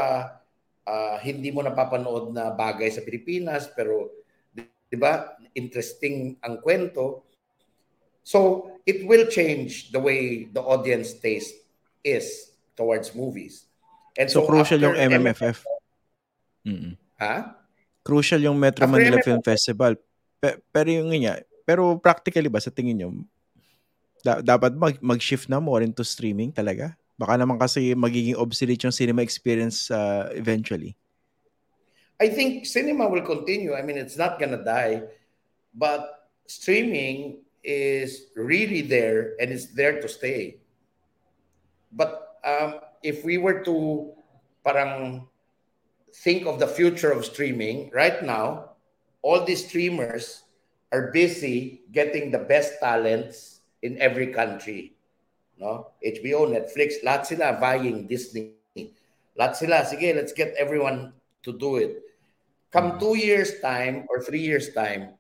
uh, hindi mo napapanood na bagay sa Pilipinas pero 'di ba interesting ang kwento. So it will change the way the audience taste is towards movies. And so, so crucial yung MMFF. Mm-hmm. Ha? Crucial yung Metro after Manila MMFF. Film Festival. Pe- pero yung nga, pero practically ba sa tingin niyo da- dapat mag- mag-shift na more into streaming talaga? Baka naman kasi magiging obsolete yung cinema experience uh, eventually. I think cinema will continue. I mean, it's not gonna die. But streaming is really there and it's there to stay. But um, if we were to parang think of the future of streaming, right now, all these streamers are busy getting the best talents in every country. No? HBO, Netflix, lahat sila vying Disney. Lahat sila, sige, let's get everyone to do it. Come two years time or three years time,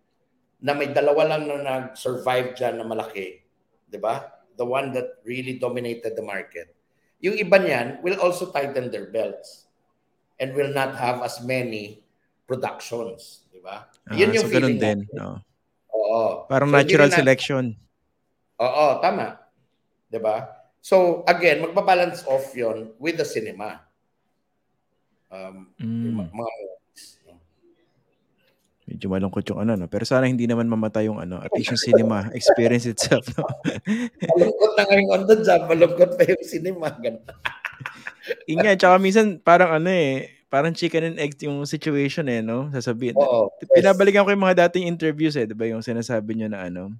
na may dalawa lang na nag-survive dyan na malaki, di ba? The one that really dominated the market. yung iba niyan will also tighten their belts and will not have as many productions, di ba? Ah, Yun yung so feeling din. No? Oo. Parang so, natural na, selection. Oo, tama. Di ba? So, again, magbabalance off yon with the cinema. Um, mm. mga Medyo malungkot yung ano, no? Pero sana hindi naman mamatay yung ano, at least yung cinema <laughs> experience itself, no? malungkot na ngayon on the job, malungkot pa yung cinema. Inga, <laughs> tsaka minsan parang ano eh, parang chicken and egg yung situation eh, no? Sasabihin. Oo. Pinabalikan ko yung mga dating interviews eh, 'di ba? Yung sinasabi niyo na ano.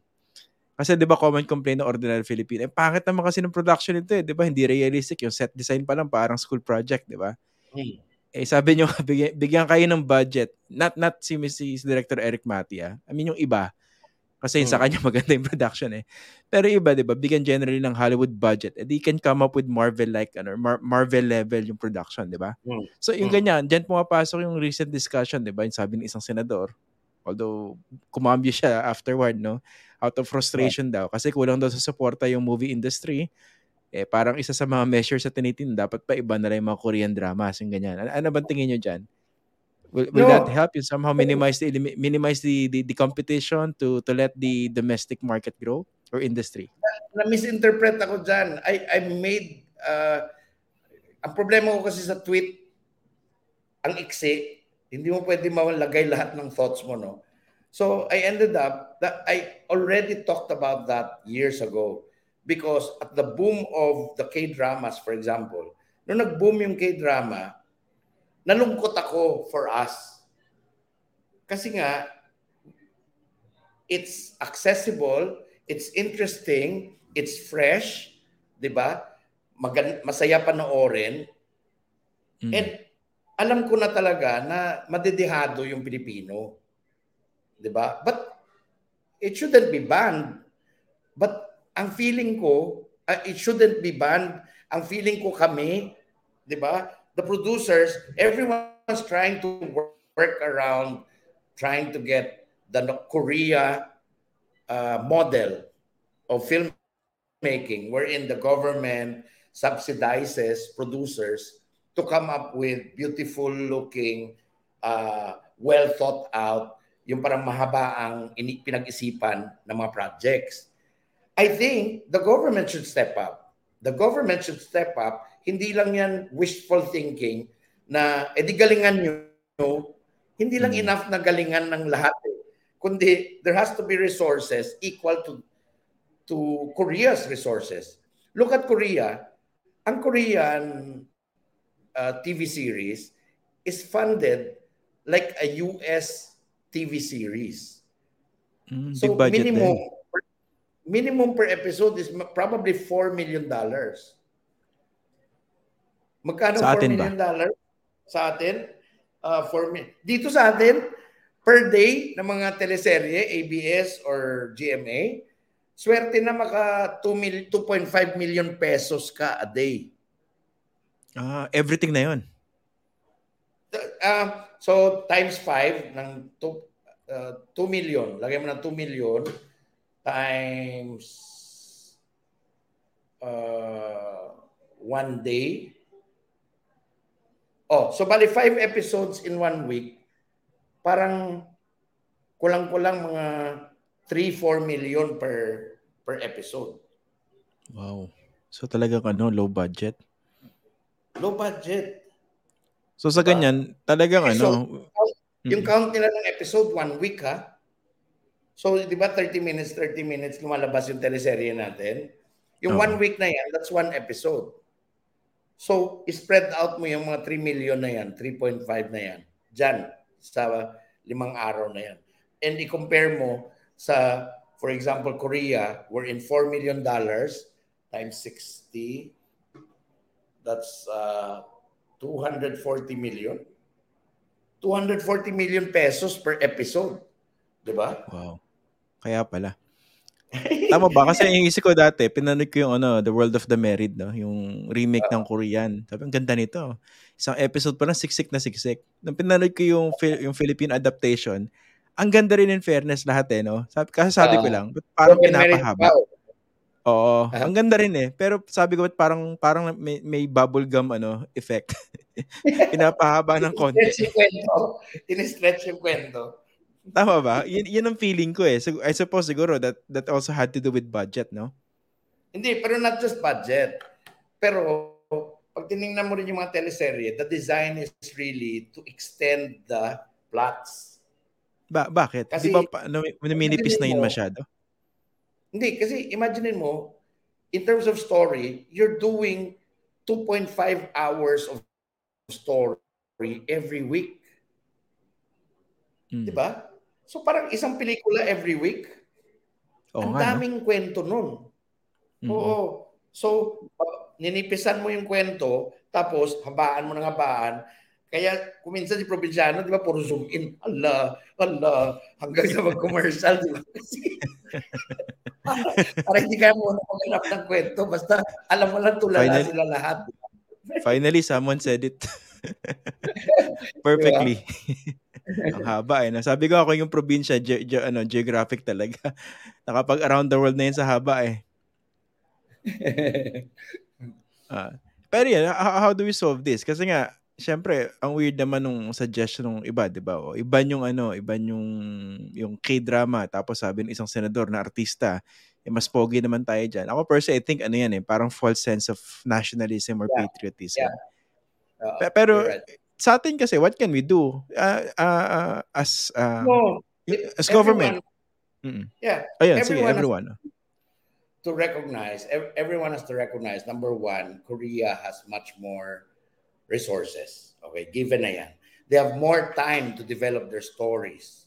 Kasi 'di ba common complaint ng ordinary Filipino, eh pangit naman kasi ng production nito eh, 'di ba? Hindi realistic yung set design pa lang parang school project, 'di ba? Hmm eh sabi niyo <laughs> bigyan, bigyan kayo ng budget. Not not si Mrs. Director Eric Matia. I mean yung iba. Kasi hmm. sa kanya <laughs> maganda yung production eh. Pero iba, 'di ba? Bigyan generally ng Hollywood budget. And they can come up with Marvel like ano, Mar- Marvel level yung production, 'di ba? Hmm. So yung hmm. ganyan, diyan pumapasok yung recent discussion, 'di ba? Yung sabi ng isang senador, although kumambyo siya afterward, no? Out of frustration yeah. daw kasi kulang daw sa suporta yung movie industry eh parang isa sa mga measures sa tinitin, dapat pa iba na lang yung mga Korean dramas, yung ganyan. Ano, ano bang tingin nyo dyan? Will, will no. that help you somehow minimize the minimize the, the, the competition to to let the domestic market grow or industry? Na, na misinterpret ako diyan. I I made uh, ang problema ko kasi sa tweet ang iksi, hindi mo pwede mawalagay lahat ng thoughts mo, no? So I ended up that I already talked about that years ago because at the boom of the K-dramas, for example, nung nag-boom yung K-drama, nalungkot ako for us. Kasi nga, it's accessible, it's interesting, it's fresh, di ba? Magan- masaya panoorin. Mm. And alam ko na talaga na madedihado yung Pilipino. Di ba? But it shouldn't be banned. But ang feeling ko, uh, it shouldn't be banned. Ang feeling ko kami, di ba? The producers, everyone's trying to work, work around, trying to get the Korea uh, model of filmmaking wherein the government subsidizes producers to come up with beautiful looking, uh, well thought out, yung parang mahaba ang pinag-isipan ng mga projects. I think the government should step up. The government should step up. Hindi lang yan wishful thinking na edi galingan nyo. Hindi lang hmm. enough na galingan ng lahat. Eh. Kundi there has to be resources equal to to Korea's resources. Look at Korea. Ang Korean uh, TV series is funded like a US TV series. Mm, so minimum din minimum per episode is probably 4 million dollars. Magkano sa 4 million dollars sa atin? Uh, 4 million. Dito sa atin, per day ng mga teleserye, ABS or GMA, swerte na maka 2 mil, 2.5 million pesos ka a day. Ah, uh, everything na 'yon. Uh, so times 5 ng 2 uh, 2 million. Lagay mo ng 2 million times uh, one day. Oh, so bali five episodes in one week. Parang kulang-kulang mga 3-4 million per per episode. Wow. So talagang ano, low budget? Low budget. So sa ganyan, talagang ano... Yung count nila ng episode, one week ha. So, di ba 30 minutes, 30 minutes lumalabas yung teleserye natin? Yung oh. one week na yan, that's one episode. So, spread out mo yung mga 3 million na yan, 3.5 na yan, dyan sa limang araw na yan. And i-compare mo sa, for example, Korea, we're in $4 million dollars times 60, that's uh, 240 million. 240 million pesos per episode. ba? Wow. Kaya pala. Tama ba? Kasi yung isip ko dati, pinanood ko yung ano, The World of the Married, no? yung remake ng Korean. Sabi, ang ganda nito. Isang episode pa lang, siksik na siksik. Nung pinanood ko yung, yung Philippine adaptation, ang ganda rin in fairness lahat eh, no? Sabi, kasi sabi ko lang, but parang pinapahaba. Oo, uh-huh. ang ganda rin eh. Pero sabi ko parang parang may, may bubble gum ano effect. <laughs> Pinapahaba ng konti. Stretch yung kwento. In-stretch yung kwento. Tama ba? Yun, yun ang feeling ko eh. So, I suppose siguro that that also had to do with budget, no? Hindi, pero not just budget. Pero pag tinignan mo rin yung mga teleserye, the design is really to extend the plots. Ba bakit? Kasi, Di ba pa, no, minipis na yun masyado? Hindi, kasi imagine mo, in terms of story, you're doing 2.5 hours of story every week. Mm. 'Di ba? So parang isang pelikula every week. Oh, Ang daming no? kwento nun. Mm-hmm. Oo. So ninipisan mo yung kwento, tapos habaan mo ng habaan. Kaya kuminsan si probinsyano, di ba, puro zoom in. Allah, Allah, hanggang sa mag-commercial, <laughs> di ba? <laughs> para, hindi kaya muna maghanap ng kwento. Basta alam mo lang tulala Finally, sila lahat. Finally, someone said it. <laughs> Perfectly. Ang haba eh. Sabi ko ako yung probinsya, ge- ge- ano, geographic talaga. <laughs> Nakapag around the world na yun sa haba eh. uh, pero yan, how, how do we solve this? Kasi nga, syempre, ang weird naman nung suggestion ng iba, 'di ba? O, iba yung ano, iba yung yung K-drama tapos sabi ng isang senador na artista, eh, mas pogi naman tayo diyan. Ako personally, I think ano yan eh, parang false sense of nationalism or yeah. patriotism. Yeah. Uh, pero right. sa atin kasi, what can we do uh, uh, uh, as uh, no, as government? Mm-mm. Yeah. Ayun, everyone sige, everyone. Has to recognize, everyone has to recognize, number one, Korea has much more resources. Okay, given na yan. They have more time to develop their stories.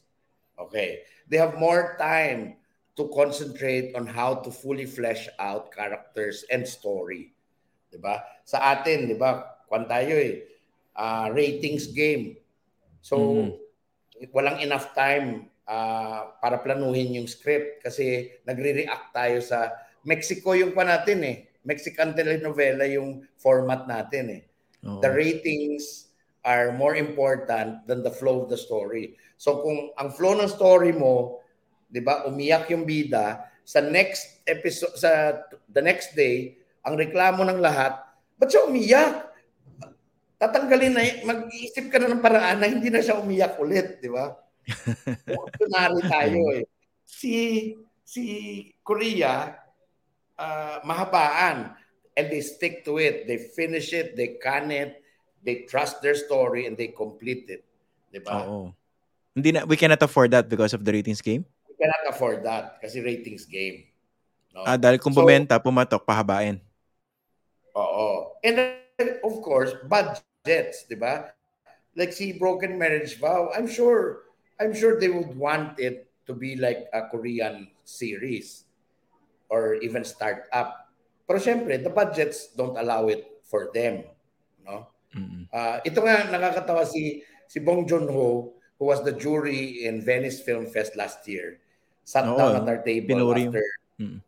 Okay, they have more time to concentrate on how to fully flesh out characters and story. 'Di ba? Sa atin, 'di ba? Kwan tayo eh. Uh, ratings game. So mm-hmm. walang enough time uh, para planuhin yung script kasi nagre-react tayo sa Mexico yung pa natin eh. Mexican telenovela yung format natin eh. The ratings are more important than the flow of the story. So kung ang flow ng story mo, 'di ba, umiyak yung bida, sa next episode sa the next day, ang reklamo ng lahat, ba't siya umiyak? Tatanggalin na, mag-iisip ka na ng paraan na hindi na siya umiyak ulit, di ba? <laughs> Kunwari tayo eh. Si si Korea uh, mahabaan and they stick to it. They finish it, they can it, they trust their story, and they complete it. Diba? Oo. Hindi na, we cannot afford that because of the ratings game? We cannot afford that kasi ratings game. No? Ah, dahil kung so, bumenta, pumatok, pahabain. Oo. And then, of course, budgets, di ba? Like si Broken Marriage Vow, I'm sure, I'm sure they would want it to be like a Korean series or even start up pero syempre, the budgets don't allow it for them. No? Mm-hmm. Uh, ito nga nakakatawa si si Bong Joon-ho who was the jury in Venice Film Fest last year. Sat Oo, down at our table pinuri, after. Mm-hmm.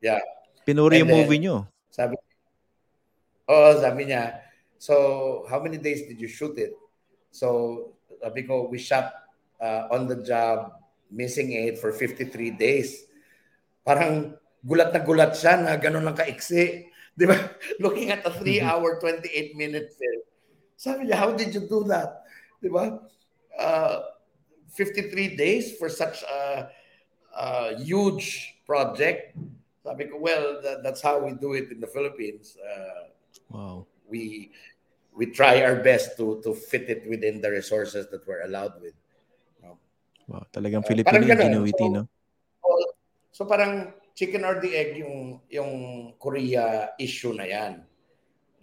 Yeah. Pinuri yung movie nyo. Sabi, oh, sabi niya, so how many days did you shoot it? So sabi ko, we shot uh, on the job, missing it for 53 days. Parang gulat na gulat siya na ganun lang kaiksi. Di ba? <laughs> Looking at a 3-hour, 28-minute film. Sabi niya, how did you do that? Di ba? Uh, 53 days for such a, a huge project. Sabi ko, well, that, that's how we do it in the Philippines. Uh, wow. We we try our best to to fit it within the resources that we're allowed with. No? Wow, talagang uh, Filipino ingenuity, so, no? So parang chicken or the egg yung yung Korea issue na yan.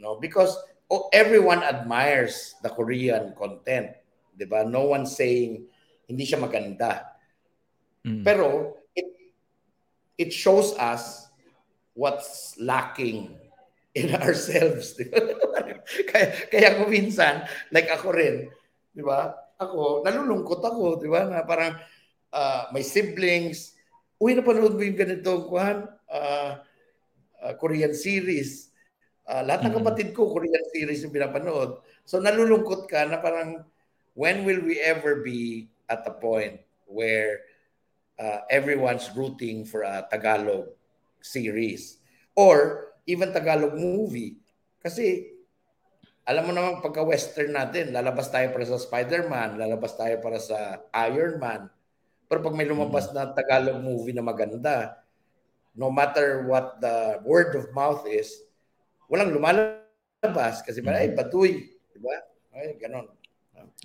No, because oh, everyone admires the Korean content, 'di ba? No one saying hindi siya maganda. Mm. Pero it it shows us what's lacking in <laughs> ourselves. <laughs> kaya kaya ko minsan like ako rin, 'di ba? Ako nalulungkot ako, 'di ba? Na parang uh, may siblings uy, napanood mo yung ganito, kuhan, uh, uh, Korean series. Uh, lahat ng kapatid ko, Korean series yung pinapanood. So nalulungkot ka na parang, when will we ever be at a point where uh, everyone's rooting for a Tagalog series or even Tagalog movie. Kasi alam mo naman pagka western natin, lalabas tayo para sa Spider-Man, lalabas tayo para sa Iron Man. Pero pag may lumabas mm. na Tagalog movie na maganda, no matter what the word of mouth is, walang lumalabas kasi ba ay mm. batuy, di ba? Ay, ganon.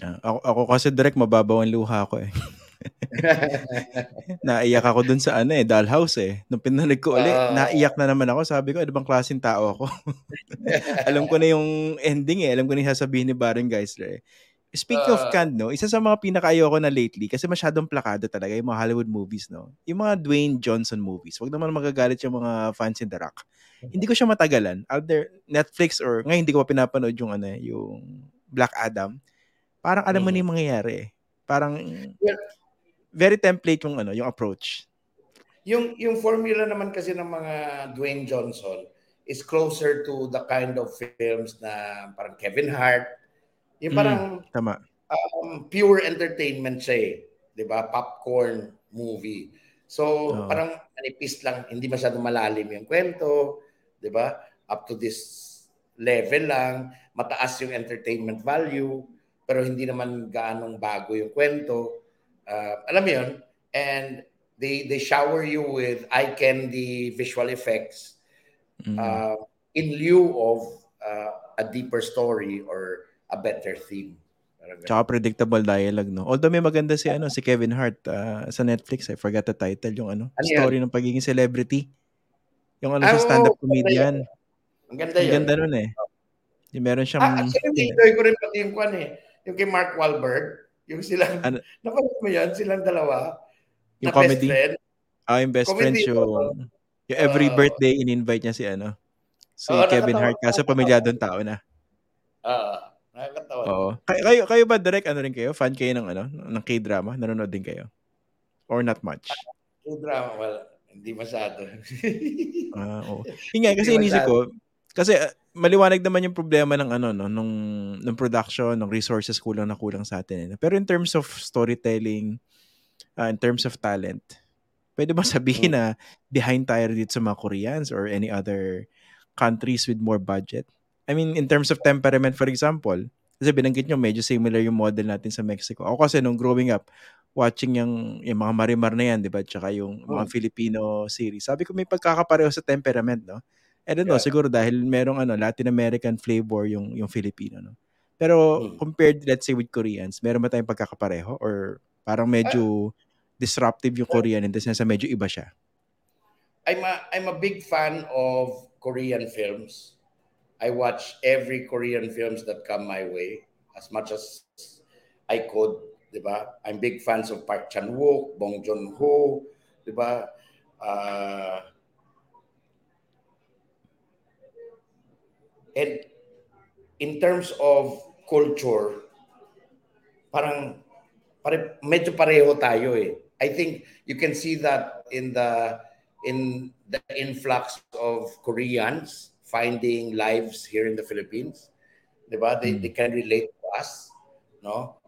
Uh, ako, ako kasi direct mababaw ang luha ko eh. <laughs> naiyak ako dun sa ano eh, dollhouse eh. Nung pinanig ko ulit, uh, naiyak na naman ako. Sabi ko, ano bang klaseng tao ako? <laughs> Alam ko na yung ending eh. Alam ko na yung sasabihin ni Baron Geisler eh. Speaking uh, of canned, no, isa sa mga pinaka-ayoko na lately, kasi masyadong plakado talaga yung mga Hollywood movies, no? Yung mga Dwayne Johnson movies. Huwag naman magagalit yung mga fans in The Rock. Hindi ko siya matagalan. Either Netflix or, ngayon hindi ko pa pinapanood yung, ano, yung Black Adam. Parang alam mo na yung mangyayari eh. Parang, very template yung ano, yung approach. Yung yung formula naman kasi ng mga Dwayne Johnson is closer to the kind of films na parang Kevin Hart. Yung mm, parang mm, tama. Um, pure entertainment siya eh. 'Di ba? Popcorn movie. So, oh. parang manipis lang, hindi masyadong malalim yung kwento, 'di ba? Up to this level lang, mataas yung entertainment value, pero hindi naman gaanong bago yung kwento. Uh, alam mo yun? And they, they shower you with eye candy visual effects mm-hmm. uh, in lieu of uh, a deeper story or a better theme. Tsaka predictable dialogue, no? Although may maganda si ano si Kevin Hart uh, sa Netflix, I forgot the title, yung ano, ano story yan? ng pagiging celebrity. Yung ano oh, sa stand-up comedian. Ang ganda yun. Ang ganda nun eh. Yung meron siyang... Ah, actually, enjoy ko rin pati yung kwan eh. Yung kay Mark Wahlberg. Yung silang, ano? <laughs> napanood mo yan, silang dalawa. Yung comedy? Best friend. Ah, yung best comedy friends yung, yung every uh, birthday in-invite niya si ano, si uh, Kevin Hart. Kaso pamilyadong tao na. Oo. Uh, nakakatawa. Oo. Kay, kayo, kayo ba direct ano rin kayo? Fan kayo ng ano, ng K-drama? Nanonood din kayo? Or not much? K-drama, well, hindi masyado. <laughs> ah, oo. Yung kasi inisip ko, kasi uh, maliwanag naman yung problema ng ano no nung ng production, ng resources kulang na kulang sa atin. Eh. Pero in terms of storytelling, uh, in terms of talent, pwede ba sabihin na behind tayo dito sa mga Koreans or any other countries with more budget? I mean, in terms of temperament, for example, kasi binanggit nyo, medyo similar yung model natin sa Mexico. Ako kasi nung growing up, watching yung, yung mga marimar na yan, di ba? Tsaka yung mga oh. Filipino series. Sabi ko may pagkakapareho sa temperament, no? I don't know, yeah. siguro dahil merong ano, Latin American flavor yung yung Filipino, no. Pero hmm. compared let's say with Koreans, meron ba tayong pagkakapareho or parang medyo disruptive yung Korean in the sense na medyo iba siya? I'm a, I'm a big fan of Korean films. I watch every Korean films that come my way as much as I could, 'di ba? I'm big fans of Park Chan-wook, Bong Joon-ho, 'di ba? Uh, And in terms of culture, parang pare, medyo pareho tayo eh. I think you can see that in the in the influx of Koreans finding lives here in the Philippines. Diba? They, they can relate to us, no?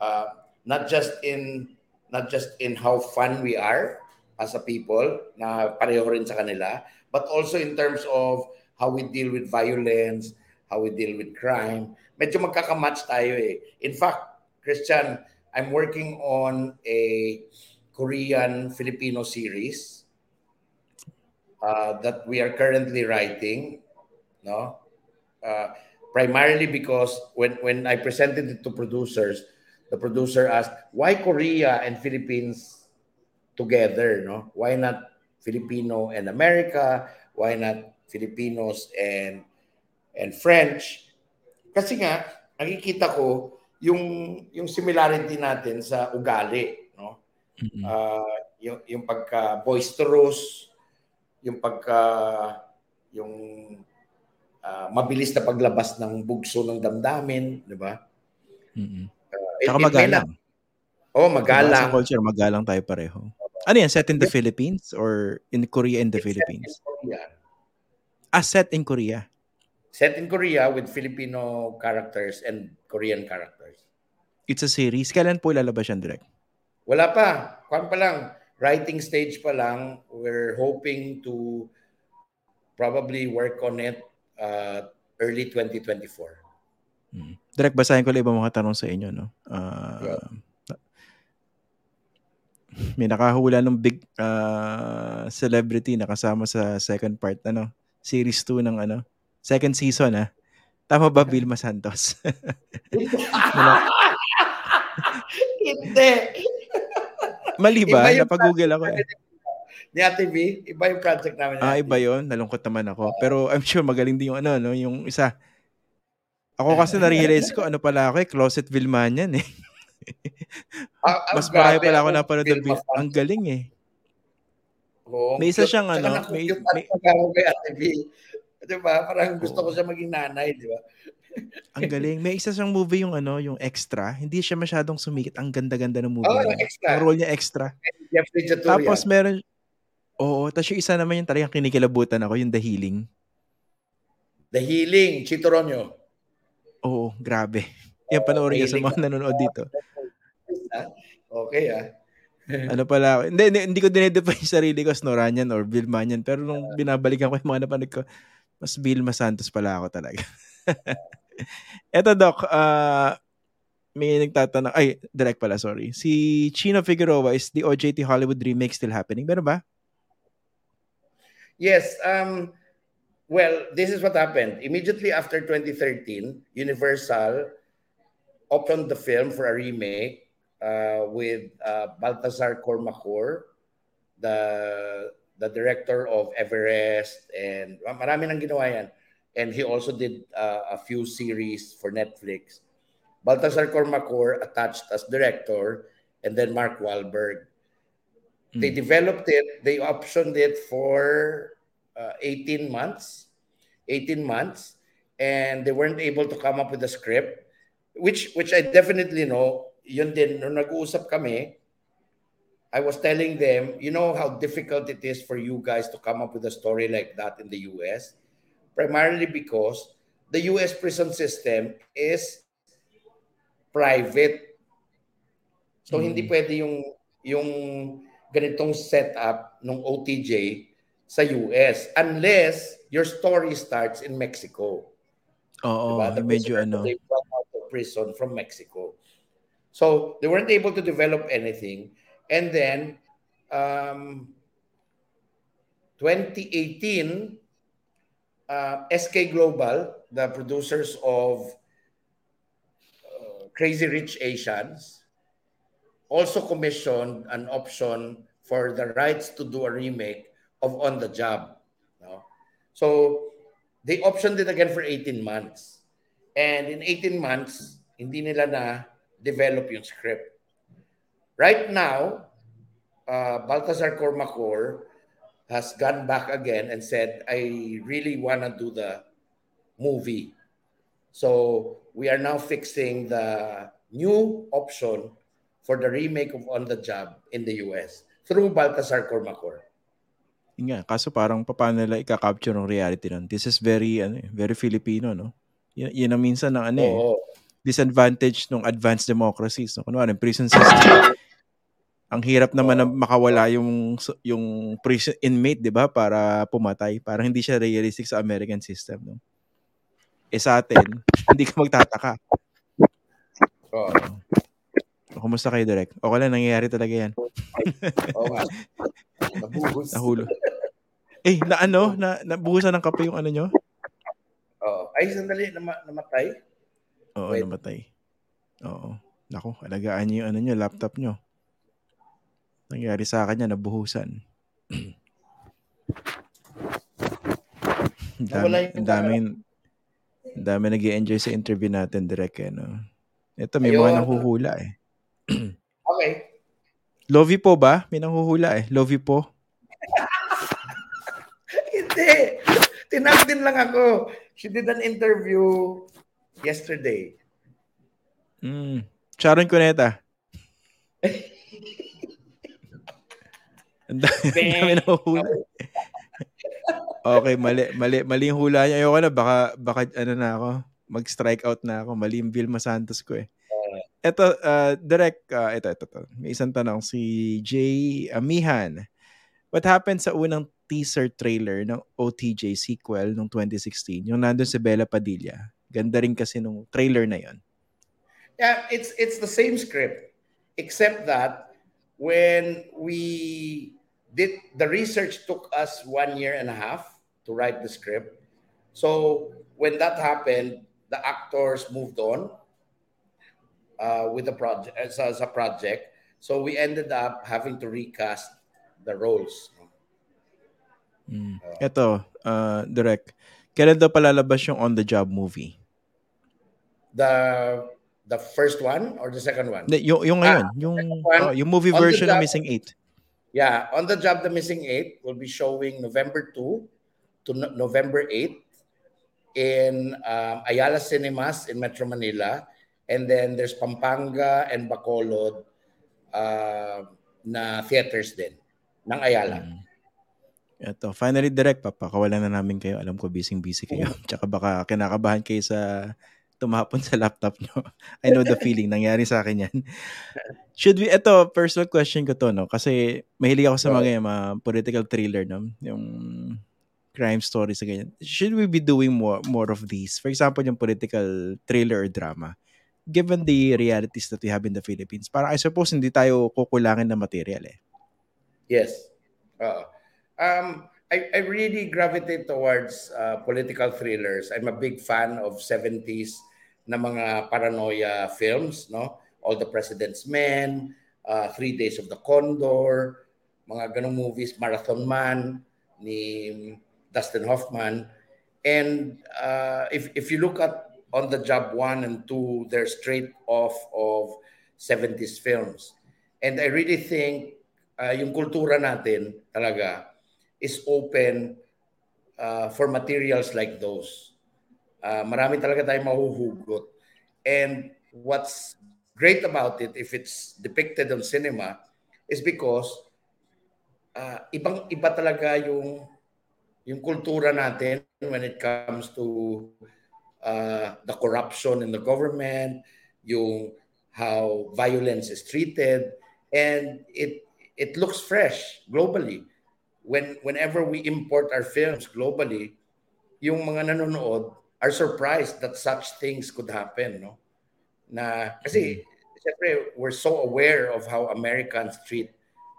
Uh, not just in not just in how fun we are as a people na pareho rin sa kanila, but also in terms of how we deal with violence, how we deal with crime. Medyo magkakamatch tayo eh. In fact, Christian, I'm working on a Korean Filipino series uh, that we are currently writing. No, uh, primarily because when when I presented it to producers, the producer asked, "Why Korea and Philippines together? No, why not Filipino and America? Why not Filipinos and and French. Kasi nga nakikita ko yung yung similarity natin sa ugali, no? Mm-hmm. Uh, yung yung pagka boisterous, yung pagka yung uh, mabilis na paglabas ng bugso ng damdamin, di ba? Mm-hmm. Uh, Saka magalang. Oh, magalang. Sa culture, magalang tayo pareho. Ano yan? Set in the Philippines or in Korea in the It's Philippines? Set in Korea. Ah, set in Korea. Set in Korea with Filipino characters and Korean characters. It's a series. Kailan po ilalabas yan direct? Wala pa. Kwan pa lang. Writing stage pa lang. We're hoping to probably work on it uh, early 2024. Hmm. Direct, basahin ko lang ibang mga tanong sa inyo. No? Uh, yeah. May nakahula ng big uh, celebrity na kasama sa second part, ano, series 2 ng ano, second season, ha? Tama ba, Vilma Santos? <laughs> <laughs> Hindi. Mali ba? Napag-google ako eh. Ni Ate V, iba yung project namin. Ah, iba yun. Nalungkot naman ako. Pero I'm sure magaling din yung ano, no? yung isa. Ako kasi na-realize ko, ano pala ako eh, Closet Vilmanian eh. ah, Mas marami pala ako napanood ng Vil- Ang galing eh. Oo. May isa siyang ano. May, may, kay Ate V. Di ba? Parang gusto ko siya maging nanay, di ba? Ang galing. May isa siyang movie yung ano, yung extra. Hindi siya masyadong sumikit. Ang ganda-ganda ng movie. Oh, yung extra. Ang role niya extra. Jeffrey Tapos meron, oo, tapos yung isa naman yung talagang kinikilabutan ako, yung The Healing. The Healing, Chito Ronyo. Oo, grabe. Yan, panoorin niya sa mga nanonood dito. Okay ah. ano pala, hindi, hindi, hindi ko dinedefine yung sarili ko as Noranian or Vilmanian, pero nung binabalikan ko yung mga napanood ko, mas Vilma Santos pala ako talaga. <laughs> Eto, Doc, uh, may nagtatanong, ay, direct pala, sorry. Si Chino Figueroa, is the OJT Hollywood remake still happening? Meron ba? Yes. Um, well, this is what happened. Immediately after 2013, Universal opened the film for a remake uh, with uh, Baltasar Cormacor, the the director of Everest, and marami nang ginawa yan. And he also did uh, a few series for Netflix. Baltasar Cormacor attached as director, and then Mark Wahlberg. Mm. They developed it, they optioned it for uh, 18 months. 18 months. And they weren't able to come up with a script, which which I definitely know. Yun din, nung nag-uusap kami, I was telling them, you know how difficult it is for you guys to come up with a story like that in the US? Primarily because the US prison system is private. So mm. hindi pwede yung yung ganitong setup ng OTJ sa US unless your story starts in Mexico. Oo, diba? medyo ano. They brought out of prison from Mexico. So they weren't able to develop anything. And then um, 2018, uh, SK Global, the producers of uh, Crazy Rich Asians, also commissioned an option for the rights to do a remake of On the Job. No? So they optioned it again for 18 months. And in 18 months, hindi nila na develop yung script. Right now, uh, Baltasar Cormacor has gone back again and said, I really want to do the movie. So we are now fixing the new option for the remake of On the Job in the US through Baltasar Cormacor. Yun nga, kaso parang paano nila i-capture ng reality nun? This is very, ano, eh, very Filipino, no? Yan, yan ang minsan ng ano eh, disadvantage ng advanced democracies. No? Kunwari, prison system, ang hirap naman na makawala yung yung prison inmate, 'di ba, para pumatay. Parang hindi siya realistic sa American system, no. Eh sa atin, hindi ka magtataka. Oh. Kumusta kayo, Direk? Okay lang, nangyayari talaga yan. <laughs> Oo nga. Nabuhos. Nahulo. Eh, na ano? Na, nabuhusan ng kape yung ano nyo? Oo. Oh. Ay, sandali, nam- namatay? Oo, Wait. namatay. Oo. Nako, alagaan niyo yung ano nyo, laptop nyo. Nangyari sa akin yan, nabuhusan. dami, dami, dami nag enjoy sa interview natin, direct eh, no? Ito, may Ayun. mga nanghuhula eh. <clears throat> okay. Lovey po ba? May nanghuhula eh. Lovey po? <laughs> Hindi. Tinag din lang ako. She did an interview yesterday. Mm. Sharon Cuneta. <laughs> Ang dami na hula. okay, mali, mali, mali yung hula niya. Ayoko na, baka, baka ano na ako, mag-strike out na ako. Mali yung Vilma Santos ko eh. Ito, uh, direct, uh, ito, ito, ito. May isang tanong. Si Jay Amihan. What happened sa unang teaser trailer ng OTJ sequel noong 2016? Yung nandun si Bella Padilla. Ganda rin kasi nung trailer na yon. Yeah, it's it's the same script except that when we did the research took us one year and a half to write the script. So when that happened, the actors moved on uh, with the project as, as a project. So we ended up having to recast the roles. Mm. Ito, uh, direct. Kailan daw palalabas yung On the Job movie? The the first one or the second one? The, yung, yung ngayon, ah, yung, one, oh, yung movie version of Missing 8. Yeah, On the Job, The Missing 8 will be showing November 2 to no- November 8 in um, Ayala Cinemas in Metro Manila. And then there's Pampanga and Bacolod uh, na theaters din ng Ayala. Mm. Ito, finally direct, papakawalan na namin kayo. Alam ko, busy-busy kayo. Mm. Tsaka baka kinakabahan kayo sa tumapon sa laptop nyo. <laughs> I know the feeling. Nangyari sa akin yan. Should we, ito, personal question ko to, no? Kasi mahilig ako sa mga, mga political thriller, no? Yung crime stories sa ganyan. Should we be doing more more of these? For example, yung political thriller or drama. Given the realities that we have in the Philippines, parang I suppose hindi tayo kukulangan ng material eh. Yes. Uh, um, I, I really gravitate towards uh, political thrillers. I'm a big fan of 70s na mga paranoia films, no? All the President's Men, uh, Three Days of the Condor, mga ganong movies, Marathon Man ni Dustin Hoffman. And uh, if, if you look at On the Job 1 and 2, they're straight off of 70s films. And I really think uh, yung kultura natin talaga is open uh, for materials like those. Uh, marami talaga tayong mahuhugot. And what's great about it, if it's depicted on cinema, is because uh, ibang iba talaga yung yung kultura natin when it comes to uh, the corruption in the government, yung how violence is treated, and it it looks fresh globally when whenever we import our films globally, yung mga nanonood are surprised that such things could happen, no? Na kasi mm-hmm. siyempre we're so aware of how Americans treat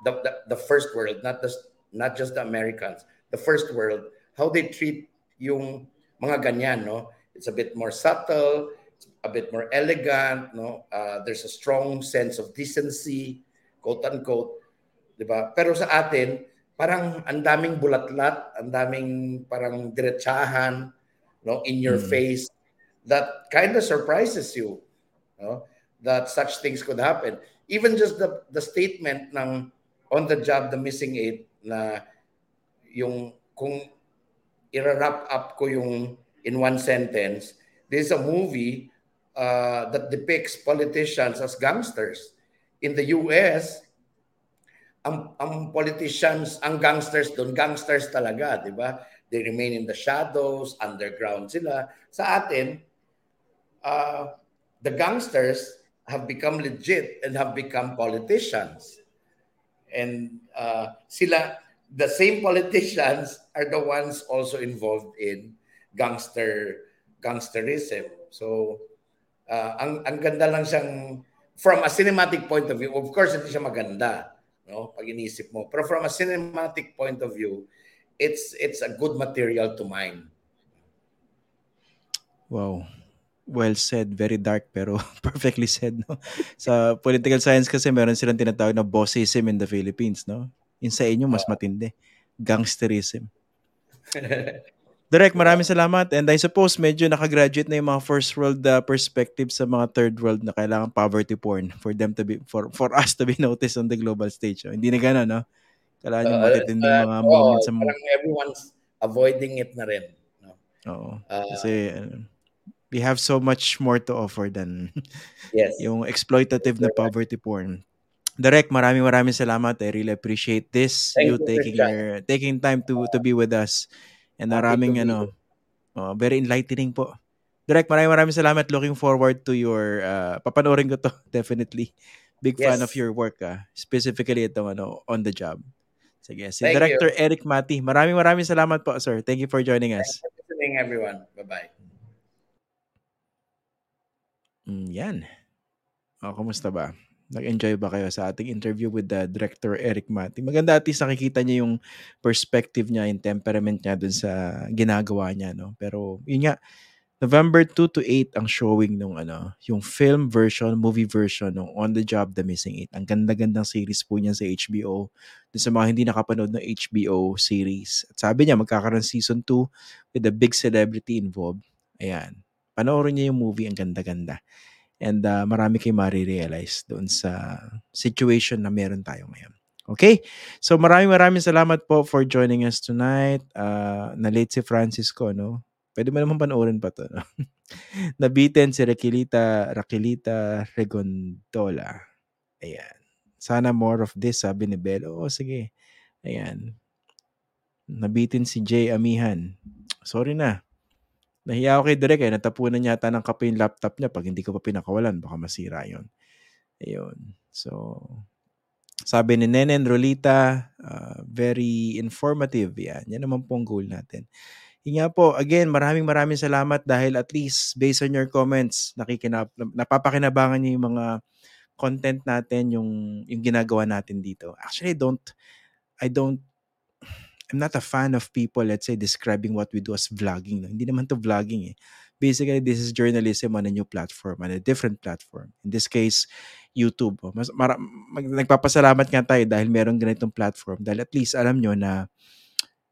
the, the the first world, not just not just the Americans, the first world, how they treat yung mga ganyan, no? It's a bit more subtle, a bit more elegant, no? Uh, there's a strong sense of decency, quote unquote, 'di ba? Pero sa atin, parang ang daming bulatlat, ang daming parang diretsahan, no, in your mm. face that kind of surprises you, no, that such things could happen. Even just the the statement ng on the job the missing eight na yung kung i-wrap up ko yung in one sentence, this is a movie uh, that depicts politicians as gangsters. In the US, ang, ang politicians, ang gangsters doon, gangsters talaga, di ba? They remain in the shadows, underground sila. Sa atin, uh, the gangsters have become legit and have become politicians. And uh, sila, the same politicians are the ones also involved in gangster gangsterism. So, uh, ang, ang ganda lang siyang, from a cinematic point of view, of course, hindi siya maganda no? Pag inisip mo. Pero from a cinematic point of view it's it's a good material to mine. Wow. Well said. Very dark pero <laughs> perfectly said no? Sa political science kasi meron silang tinatawag na bossism in the Philippines no? In sa inyo mas matindi. Gangsterism <laughs> Direk, maraming salamat. And I suppose medyo nakagraduate na yung mga first world uh, perspective sa mga third world na kailangan poverty porn <laughs> for them to be for for us to be <laughs> noticed on the global stage. So, hindi na gano'n, no? Kailangan yung uh, matitinding uh, mga uh, moments sa mga... everyone's avoiding it na rin. No? Oo. Uh, kasi uh, we have so much more to offer than <laughs> yes. yung exploitative na poverty porn. Direk, maraming maraming salamat. I really appreciate this. Thank you, you taking your taking time to to be with us. And maraming ano, uh, very enlightening po Direk, maraming maraming salamat. Looking forward to your, uh, papanoorin ko to, <laughs> definitely. Big fan of Yes. your work, ah. specifically itong ano, on the job. Sige, si Thank Director you. Eric Mati. Maraming maraming salamat po, sir. Thank you for joining us. Thanks for listening, everyone. Bye-bye. Mm, yan. O, kumusta ba? Nag-enjoy ba kayo sa ating interview with the director Eric Mati? Maganda at least nakikita niya yung perspective niya, yung temperament niya dun sa ginagawa niya, no? Pero, yun nga, November 2 to 8 ang showing nung ano, yung film version, movie version ng On the Job, The Missing 8. Ang ganda-gandang series po niya sa HBO. Dun sa mga hindi nakapanood ng HBO series. At sabi niya, magkakaroon season 2 with a big celebrity involved. Ayan. Panoorin niya yung movie, ang ganda-ganda. And uh, marami kayo marirealize doon sa situation na meron tayo ngayon. Okay? So maraming maraming salamat po for joining us tonight. Uh, na-late si Francisco, no? Pwede mo naman panoorin pa to, no? <laughs> Nabitin si Raquelita, Raquelita Regondola. Ayan. Sana more of this, sabi ni Belo. Oh, sige. Ayan. Nabitin si Jay Amihan. Sorry na. Nahiya ako kay Direk eh. Natapunan yata ng kape yung laptop niya pag hindi ko pa pinakawalan. Baka masira yon. Ayun. So, sabi ni Nenen Rolita, uh, very informative. Yan. Yan naman po ang goal natin. Yun po, again, maraming maraming salamat dahil at least based on your comments, nakikinap, napapakinabangan niyo yung mga content natin, yung, yung ginagawa natin dito. Actually, don't, I don't I'm not a fan of people, let's say, describing what we do as vlogging. No? Hindi naman to vlogging eh. Basically, this is journalism on a new platform, on a different platform. In this case, YouTube. Oh, Mas, mara, mag, nagpapasalamat nga tayo dahil meron ganitong platform. Dahil at least alam nyo na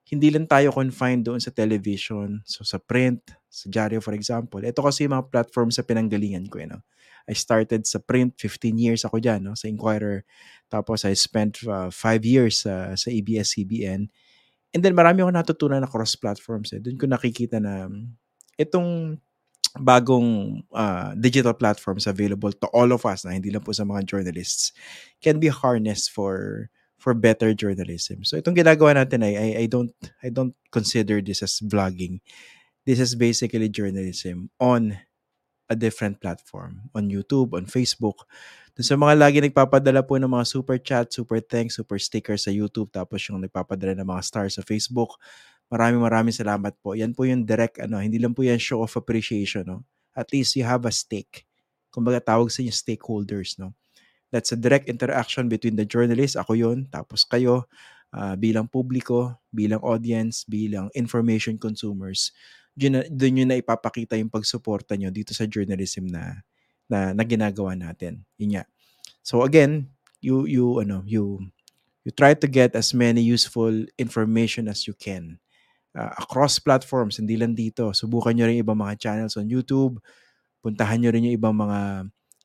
hindi lang tayo confined doon sa television, so sa print, sa dyaryo for example. Ito kasi yung mga platform sa pinanggalingan ko. You know? I started sa print, 15 years ako dyan, no? sa Inquirer. Tapos I spent 5 uh, years uh, sa ABS-CBN. And then marami ako natutunan na cross-platforms. Eh. Doon ko nakikita na itong bagong uh, digital platforms available to all of us na hindi lang po sa mga journalists can be harnessed for for better journalism. So itong ginagawa natin ay I, I don't I don't consider this as vlogging. This is basically journalism on a different platform, on YouTube, on Facebook. Dun sa mga lagi nagpapadala po ng mga super chat, super thanks, super stickers sa YouTube, tapos yung nagpapadala ng mga stars sa Facebook, maraming maraming salamat po. Yan po yung direct, ano, hindi lang po yan show of appreciation, no? At least you have a stake. Kumbaga tawag sa inyo stakeholders, no? That's a direct interaction between the journalist, ako yun, tapos kayo, uh, bilang publiko, bilang audience, bilang information consumers. Doon yun na ipapakita yung pagsuporta nyo dito sa journalism na na, na ginagawa natin. Yun nga. So again, you you ano, you you try to get as many useful information as you can uh, across platforms, hindi lang dito. Subukan nyo rin ibang mga channels on YouTube. Puntahan nyo rin yung ibang mga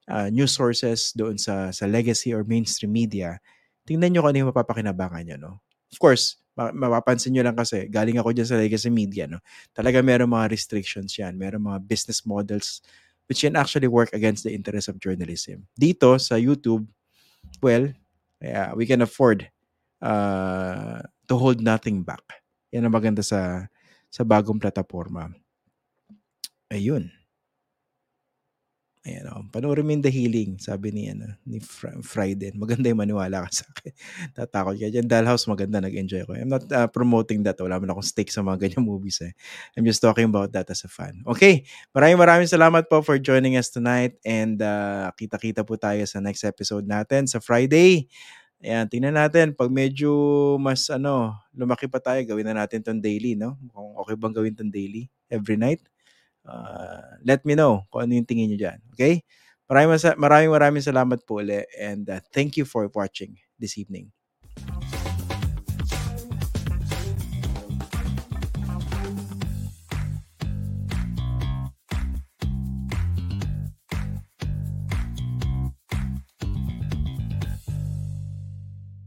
uh, news sources doon sa sa legacy or mainstream media. Tingnan nyo kung ano yung mapapakinabangan nyo, no? Of course, mapapansin nyo lang kasi, galing ako dyan sa legacy media, no? Talaga meron mga restrictions yan. Meron mga business models which can actually work against the interest of journalism. Dito, sa YouTube, well, yeah, we can afford uh, to hold nothing back. Yan ang maganda sa sa bagong plataforma. Ayun. Ayan o. Panoorin mo yung The Healing, sabi ni, ano, ni Fr- Friday. Maganda yung maniwala ka sa akin. <laughs> Tatakot ka dyan. House, maganda. Nag-enjoy ko. I'm not uh, promoting that. Wala man akong stake sa mga ganyang movies. Eh. I'm just talking about that as a fan. Okay. Maraming maraming salamat po for joining us tonight. And uh, kita-kita po tayo sa next episode natin sa Friday. Ayan, tingnan natin. Pag medyo mas ano, lumaki pa tayo, gawin na natin tong daily, no? Kung okay bang gawin tong daily every night. Uh, let me know kung ano yung tingin nyo dyan. Okay? Maraming, maraming, maraming salamat po ulit and uh, thank you for watching this evening.